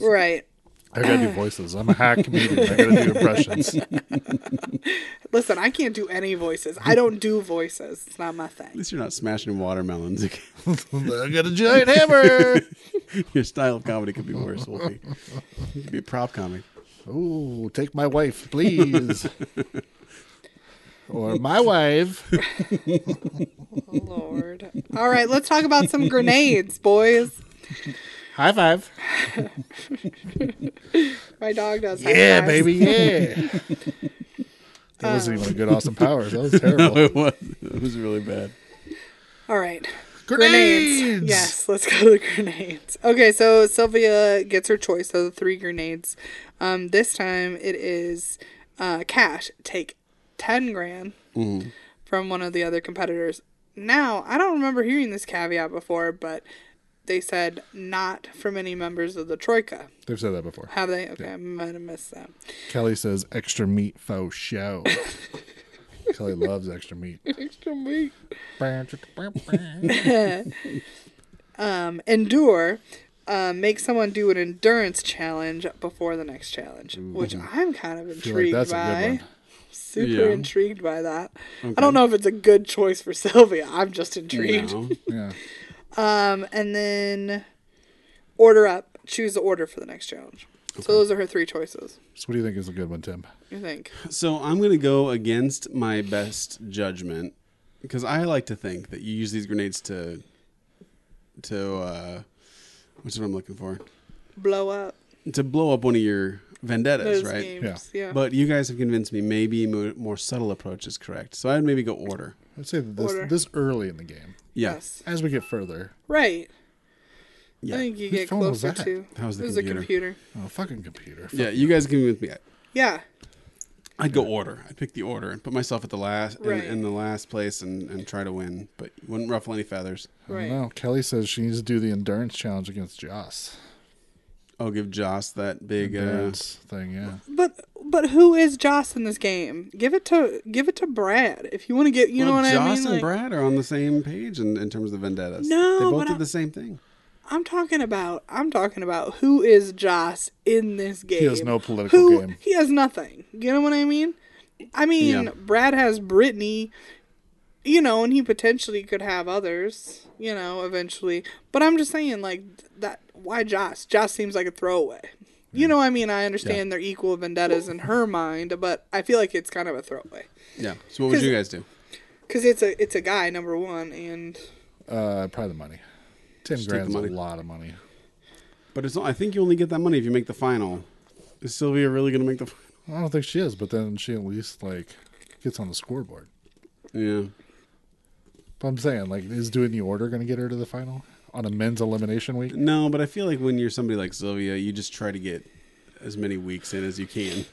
right. I gotta do voices. I'm a hack comedian. I gotta do impressions. (laughs) Listen, I can't do any voices. I don't do voices. It's not my thing. At thing. least you're not smashing watermelons. (laughs) I got a giant hammer. (laughs) Your style of comedy could be worse, Wolfie. You could be a prop comic. Oh, take my wife, please. or my wife. Lord. All right, let's talk about some grenades, boys. High five. (laughs) My dog does. high Yeah, fives. baby, yeah. (laughs) That wasn't even a good Austin Powers. That was (laughs) terrible. it was. It was really bad. All right. Grenades! Yes, let's go to the grenades. Okay, so Sylvia gets her choice of the three grenades. Um, this time it is uh, cash. Take 10 grand from one of the other competitors. Now, I don't remember hearing this caveat before, but they said not from any members of the Troika. They've said that before. Have they? Okay, I might have missed that. Kelly says extra meat faux show. (laughs) Kelly loves extra meat. Extra meat. (laughs) um, Endure Um, make someone do an endurance challenge before the next challenge, which I'm kind of I feel like intrigued that's a by. good one. Super Yeah. intrigued by that. I don't know if it's a good choice for (laughs) Sylvia. I'm just intrigued. No. Yeah. Um, and then order up. Choose the order for the next challenge. So those are her three choices. So what do you think is a good one, Tim? You think? So I'm going to go against my best judgment because I like to think that you use these grenades to to uh what's what I'm looking for? Blow up To blow up one of your vendettas, those right? games. Yeah. But you guys have convinced me maybe a more subtle approach is correct. So I'd maybe go order. I'd say that this Order. this early in the game. Yeah. Yes. As we get further, Right. Yeah. I think you Whose get phone was closer that? to. That was the it was computer. a computer. oh fucking computer. Yeah, you guys can with me. Yeah. I'd go order. I'd pick the order and put myself at the last Right. in, in the last place and, and try to win, but wouldn't ruffle any feathers. I don't Right. know. Kelly says she needs to do the endurance challenge against Joss. I'll give Joss that big. Uh, thing, yeah. But but who is Joss in this game? Give it to give it to Brad if you want to get. You know what Joss I mean? Joss and Like, Brad are on the same page in, in terms of vendettas. No, they both but did I- the same thing. I'm talking about. I'm talking about who is Joss in this game. He has no political Who- game. He has nothing. You know what I mean? I mean, Yeah. Brad has Britni. You know, and he potentially could have others. You know, eventually. But I'm just saying, like that. Why Joss? Joss seems like a throwaway. You know, I mean, I understand they're equal vendettas in her mind, but I feel like it's kind of a throwaway Yeah. So what would you guys do? because it's a it's a guy number one, and Uh, probably the money. Ten Just take grand's a lot of money. But it's I think you only get that money if you make the final. Is Sylvia really going to make the? final? I don't think she is, but then she at least like gets on the scoreboard. Yeah. But I'm saying, like, is doing the order going to get her to the final on a men's elimination week? No, but I feel like when you're somebody like Sylvia, you just try to get as many weeks in as you can.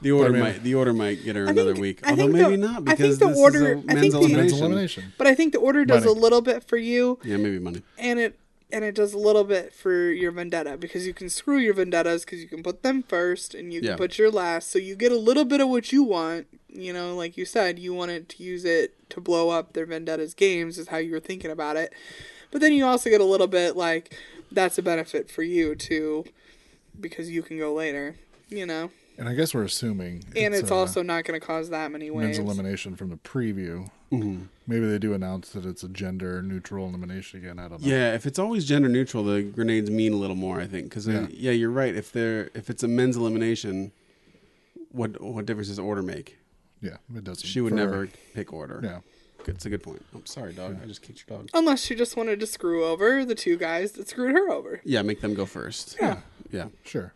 The order I mean- might the order might get her I another think- week. I Although think maybe the- not I think because the this order- is I a men's think the- Men's elimination. elimination. but I think the order does Money. a little bit for you, Yeah, maybe money. and it and it does a little bit for your vendetta because you can screw your vendettas because you can put them first and you can Yeah. put your last, so you get a little bit of what you want. You know, like you said, you wanted to use it to blow up their vendettas games is how you were thinking about it, but then you also get a little bit like that's a benefit for you too, because you can go later. You know, And I guess we're assuming, and it's, uh, also not going to cause that many wins. men's elimination from the preview. Mm-hmm. Maybe they do announce that it's a gender neutral elimination again. I don't know. Yeah, if it's always gender neutral, the grenades mean a little more. I think because Yeah. yeah. you're right. If they're if it's a men's elimination, what what difference does order make? Yeah, it doesn't. She would for never her. pick order. Yeah. Good, it's a good point. I'm sorry, dog. I just kicked your dog. Unless she just wanted to screw over the two guys that screwed her over. Yeah, make them go first. Yeah. Yeah. Sure.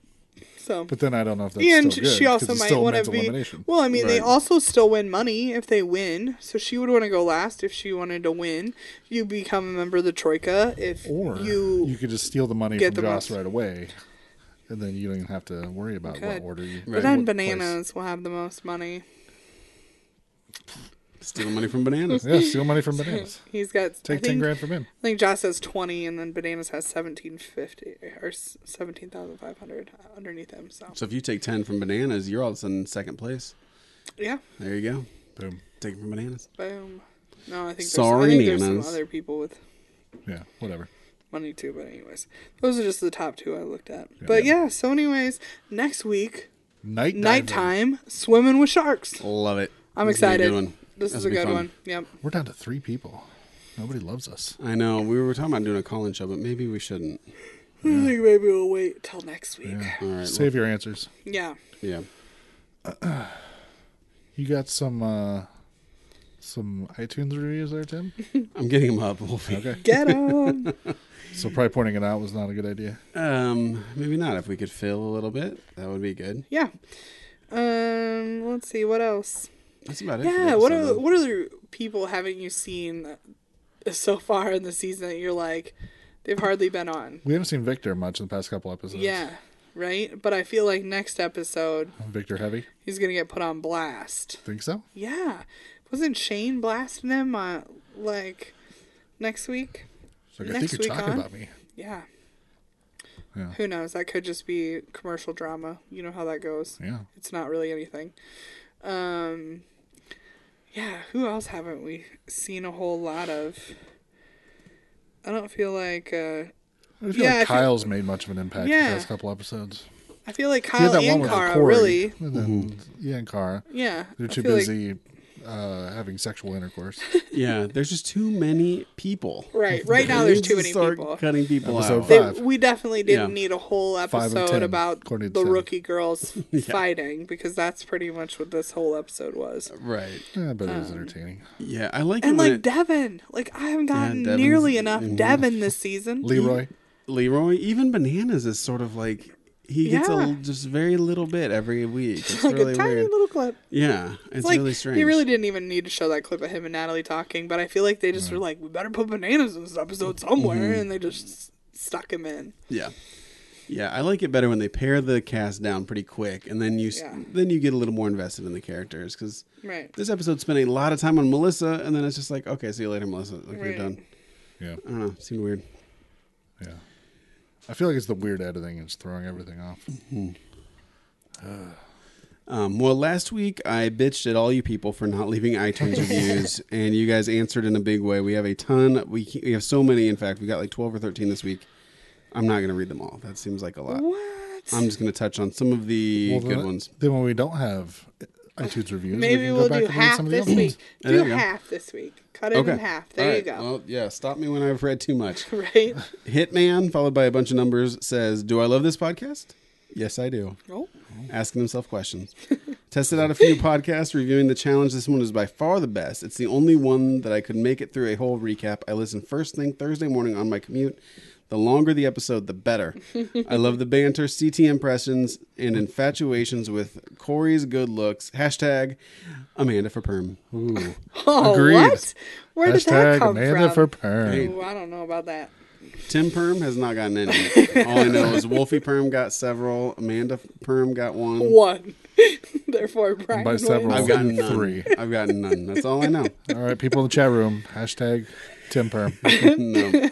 So But then I don't know if that's and still good, she 'cause also it's might still want men's to be elimination. well i mean they Right. also still win money if they win so she would want to go last if she wanted to win you become a member of the troika if Or you, you, could just steal the money get from the Joss most- right away, and then you don't even have to worry about what Could. order you. but then what place. bananas will have the most money Steal money from bananas. Yeah, steal money from bananas. (laughs) he's got Take I ten think, grand from him. I think Josh has 20 and then bananas has 1750 or s- 17,500 underneath him so So if you take ten from bananas, you're all of a sudden in second place. yeah There you go. Boom. Take it from bananas. boom no i think there's, Sorry, I think there's some other people with Yeah, whatever. money too. But anyways, those are just the top two I looked at. But yeah, so anyways, next week Night diving. nighttime swimming with sharks. Love it. I'm This is a excited. good one. This This is a good fun. one. Yep. We're down to three people. Nobody loves us. I know. We were talking about doing a call-in show, but maybe we shouldn't. I think maybe we'll wait till next week. Yeah. All right. Save your answers. well, yeah. (clears throat) You got some uh some iTunes reviews there, Tim? (laughs) I'm getting them up. Wolfie. Okay. Get 'em. (laughs) So probably pointing it out was not a good idea. Um, maybe not. If we could fill a little bit, that would be good. yeah. Um. Let's see what else. That's about it. Yeah. What are what other people haven't you seen so far in the season that you're like they've hardly been on? We haven't seen Victor much in the past couple episodes. Yeah. Right. But I feel like next episode Victor Heavy. he's gonna get put on blast. Think so? Yeah. Wasn't Shane blasting him uh, like next week? Like, I Next think you're week talking on? about me. Yeah. Yeah. Who knows? That could just be commercial drama. You know how that goes. Yeah. It's not really anything. Um Yeah, who else haven't we seen a whole lot of? I don't feel like uh I feel Yeah, like I feel- Kyle's made much of an impact Yeah. the past couple episodes. I feel like Kyle and with Cara Corey, really. and then yeah, and Cara. Yeah. They're too feel like- busy uh, having sexual intercourse. (laughs) Yeah, there's just too many people. right. Right now, there's too many start people. Cutting people Episode out. They, Five. we definitely didn't Yeah. need a whole of episode 10, about according to the Tim. rookie girls (laughs) fighting because that's pretty much what this whole episode was. Right. yeah, but it was entertaining. Yeah, I like And when like it- Devin, like I haven't gotten Devin's- nearly enough. Devin this season. Leroy. Leroy, even bananas is sort of like he gets Yeah. a just very little bit every week. (laughs) It's like really a tiny weird. little clip. Yeah, it's It's like really strange. they really didn't even need to show that clip of him and Natalie talking, but I feel like they just were like, we better put bananas in this episode somewhere, Mm-hmm. and they just stuck him in. Yeah, yeah. I like it better when they pare the cast down pretty quick, and then you Yeah. then you get a little more invested in the characters because Right. this episode spent a lot of time on Melissa, and then it's just like, okay, see you later, Melissa. Like you're done. Yeah, I don't know. Seemed weird. yeah. I feel like it's the weird editing. It's throwing everything off. Um, well, last week I bitched at all you people for not leaving iTunes (laughs) reviews, and you guys answered in a big way. We have a ton. We we have so many. In fact, we got like twelve or thirteen this week. I'm not going to read them all. That seems like a lot. What? I'm just going to touch on some of the Well, good then, ones. Then when we don't have iTunes reviews, Maybe we can we'll go back do and half some of this week. ones. Yeah, there Do half this week. Cut it Okay. in half. All There you go. Well, yeah. Stop me when I've read too much. (laughs) right? Hitman, followed by a bunch of numbers, says, "Do I love this podcast? Yes, I do." Oh. asking himself questions. (laughs) Tested out a few podcasts, reviewing the challenge. This one is by far the best. It's the only one that I could make it through a whole recap. I listen first thing Thursday morning on my commute. The longer the episode, the better. (laughs) I love the banter, CT impressions, and infatuations with Corey's good looks. Hashtag Amanda for perm. Ooh. (laughs) Oh, Agreed. what? Where did that Hashtag come Amanda from? for perm. Ooh, I don't know about that. Tim Perm has not gotten any. (laughs) All I know is Wolfie Perm got several. Amanda Perm got one. One. Therefore, Brian By wins. several. I've gotten Three. three. I've gotten none. That's all I know. All right, people in the chat room. Hashtag Tim Perm. no.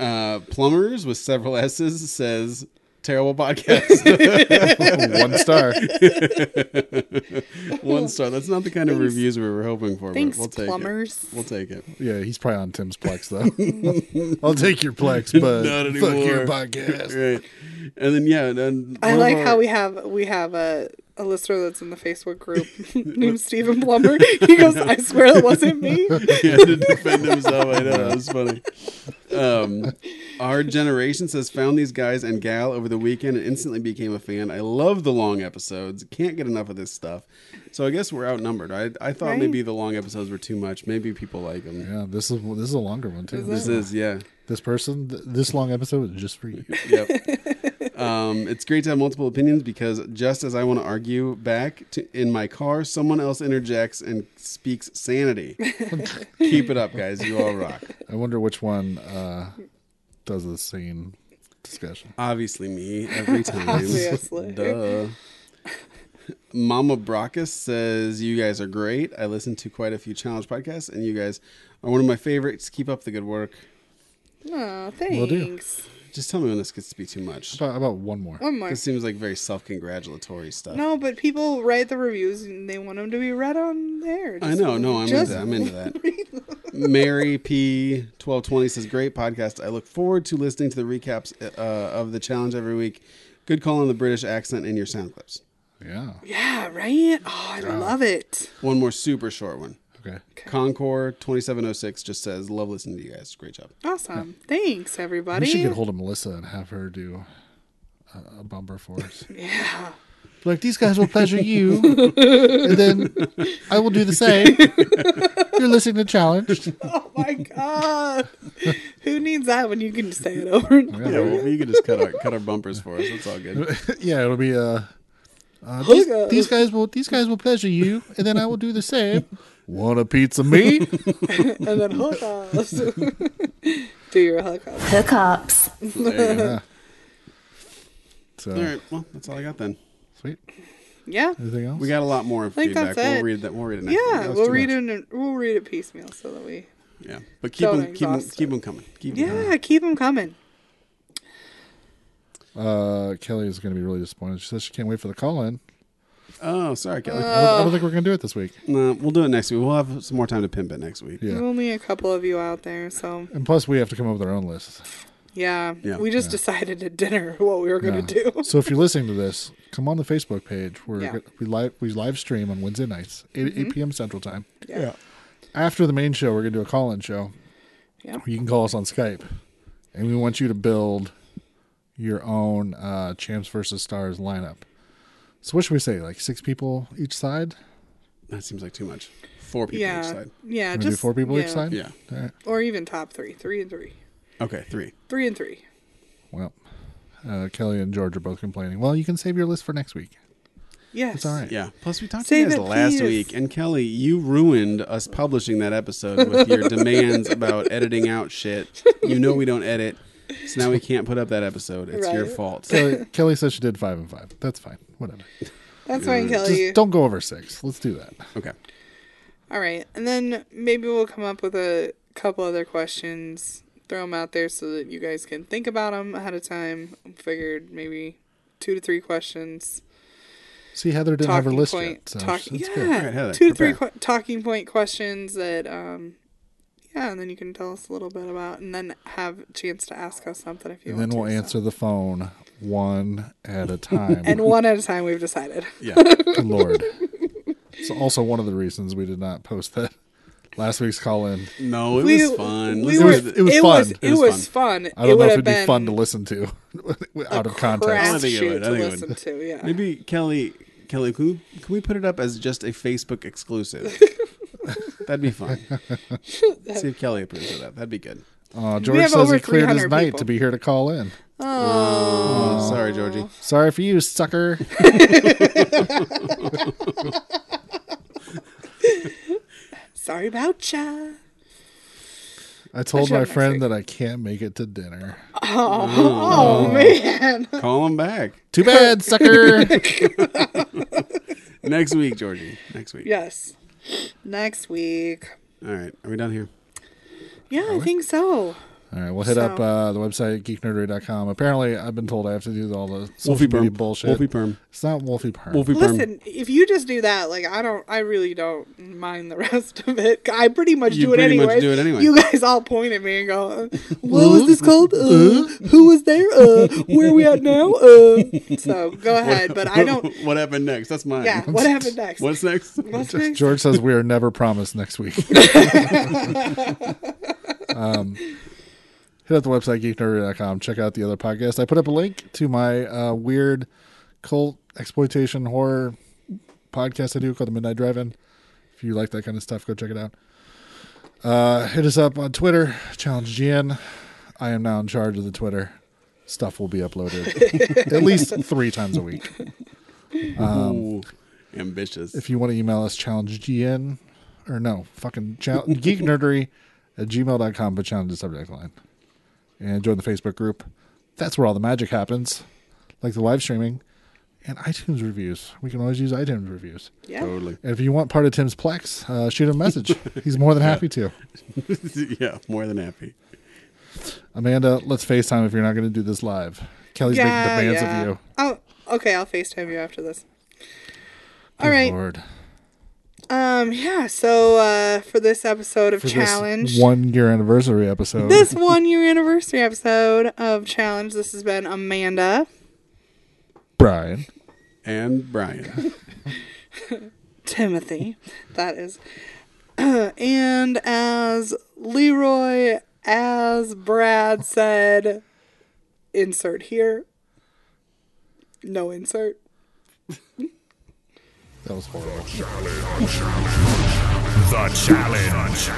Uh, Plumbers with several S's says terrible podcast. (laughs) One star. (laughs) One star. That's not the kind of reviews we were hoping for, Thanks, but we'll take plumbers. it. We'll take it. Yeah, he's probably on Tim's Plex though. (laughs) I'll take your Plex, but Not fuck your anymore. podcast. Right. And then yeah, then I like our- how we have we have a a listener that's in the Facebook group (laughs) (laughs) named Stephen Plumber. He goes, "I swear it wasn't me." (laughs) he had to defend himself. I know that was funny. Um, our generation says found these guys and gal over the weekend and instantly became a fan. I love the long episodes. Can't get enough of this stuff. So I guess we're outnumbered. I I thought Right. maybe the long episodes were too much. Maybe people like them. Yeah, this is this is a longer one too. This is yeah. This person, th- this long episode is just for you. Yep. Um, it's great to have multiple opinions because just as I want to argue back to, in my car, someone else interjects and speaks sanity. (laughs) Keep it up, guys. You all rock. I wonder which one uh, does the same discussion. Obviously, me every time. Obviously. Duh. Mama Brockus says, You guys are great. I listen to quite a few challenge podcasts, and you guys are one of my favorites. Keep up the good work. Oh, Will do. Thanks. Just tell me when this gets to be too much. About, about one more. One more. This seems like very self congratulatory stuff. No, but people write the reviews and they want them to be read on there. I know, no, I'm just into, I'm into that. (laughs) Mary P twelve twenty says, "Great podcast. I look forward to listening to the recaps uh, of the challenge every week. Good call on the British accent in your sound clips. Yeah. Yeah, right. Oh, I love it. One more super short one. Okay. Concord twenty seven oh six just says, "Love listening to you guys. Great job." Awesome. Thanks, everybody. We should get hold of Melissa and have her do a, a bumper for us. (laughs) yeah. like these guys will pleasure you, (laughs) and then I will do the same. You're listening to challenge. (laughs) Oh my god. Who needs that when you can just say it over and over? Yeah, well, you could just cut our cut our bumpers for us. That's all good. yeah, it'll be uh, uh these, these guys will these guys will pleasure you, and then I will do the same. (laughs) Want a pizza, me? (laughs) And then hookups. (laughs) Do your hookup. Hookups. There you. Yeah. So All right. Well, that's all I got then. sweet. Yeah. Anything else? We got a lot more think feedback. that's We'll read that. We'll read it next. week. That Yeah, was we'll read much. it. We'll read it piecemeal so that we. Yeah, but keep Don't them, keep them, exhaust keep it. them coming. Coming. Yeah, keep them coming. Uh, Kelly is going to be really disappointed. She says she can't wait for the call in. Oh, sorry, Kelly. Uh, I don't, I don't think we're going to do it this week. no, we'll do it next week. We'll have some more time to pimp it next week. Yeah. There's only a couple of you out there, so And plus, we have to come up with our own list. Yeah. Yeah. We just decided at dinner (laughs) what we were going to Yeah. do. So if you're listening to this, come on the Facebook page. We're Yeah. we live we live stream on Wednesday nights, 8, 8 p.m. Central Time. Yeah. After the main show, we're gonna do a call-in show. Yeah. You can call us on Skype, and we want you to build your own uh, Champs versus Stars lineup. So what should we say? Like six people each side? That seems like too much. Four people each Yeah. side. Yeah. Wanna do Just four people yeah. each side? Yeah. All right. Or even top three. Three and three. Okay, three. Three and three. Well, uh, Kelly and George are both complaining. Well, you can save your list for next week. Yes. It's all right. Yeah. Plus, we talked Save to you it, guys last please. week, and Kelly, you ruined us publishing that episode with your (laughs) demands about editing out shit. You know we don't edit, so now we can't put up that episode. It's your fault. Kelly, Kelly says she did five and five. That's fine. Whatever. That's fine, Kelly. Just don't go over six. Let's do that. Okay. All right. And then maybe we'll come up with a couple other questions, throw them out there so that you guys can think about them ahead of time. Figured maybe two to three questions. See, Heather didn't have her talking list point, yet. So talk- it's yeah, good. All right, Heather, two to three prepare. qu- talking point questions that, um, yeah, and then you can tell us a little bit about, and then have a chance to ask us something if you And want then we'll to, so. answer the phone one at a time. (laughs) And one at a time, we've decided. Yeah. Good Lord. It's also one of the reasons we did not post that last week's call in. No, it We- was fun. we Listen were- to it was it fun. Was, It it was was, fun. fun. I don't it know if it'd be fun to listen to (laughs) out of context. I think it would. I to think it would. to. Yeah. Maybe Kelly, Kelly, can we, can we put it up as just a Facebook exclusive? (laughs) (laughs) That'd be fun. (laughs) See if Kelly approves of that. That'd be good. Uh, George says he cleared his night people. to be here to call in. Oh, sorry, Georgie. Sorry for you, sucker. (laughs) Sorry about ya. I told my friend week. that I can't make it to dinner. Oh, man. Call him back Too bad, sucker. next week, Georgie. Next week. Yes. Next week. All right. Are we done here? Yeah, I think so. All right, we'll hit So- up uh, the website geeknerdery.com. Apparently, I've been told I have to do all the Wolfie perm. bullshit. Wolfie perm. It's not Wolfie perm. Wolfie perm. Listen, if you just do that, like I don't, I really don't mind the (laughs) rest of it. I pretty much You do it pretty much anyway. do it anyway. You guys all point at me and go, uh, (laughs) "What was this called? Uh, who was there? Uh, where are we at now?" (laughs) Uh, so go ahead, but I don't. what happened next? That's mine. Yeah, what happened next? What's next? What's next? George says we are never promised next week. um, hit up the website geeknerdery.com. Check out the other podcast. I put up a link to my uh, weird cult exploitation horror podcast I do called the Midnight Drive-In. If you like that kind of stuff, go check it out. Uh, hit us up on Twitter, Challenge GN. I am now in charge of the Twitter. Stuff will be uploaded (laughs) at least three times a week. Ooh, ambitious. If you want to email us, challengegn, or no, fucking chal- (laughs) geeknerdery at gmail.com, but challenge the subject line. And join the Facebook group. That's where all the magic happens, like the live streaming and iTunes reviews. We can always use iTunes reviews. Yeah. totally. And if you want part of Tim's Plex, uh, shoot him a message. He's more than (laughs) happy to. (laughs) yeah, more than happy. Amanda, let's FaceTime if you're not going to do this live. Kelly's yeah, making demands yeah. of you. Oh, okay. I'll Facetime you after this. All Good right. Lord. Um. Yeah. So, uh, for this episode of For Challenge, this one year anniversary episode. this (laughs) one year anniversary episode of Challenge. This has been Amanda, Brian. And Brian. (laughs) Timothy, that is, (clears throat) and as Leroy, as Brad said, insert here. No insert. That was horrible. The challenge.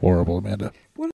Horrible, Amanda.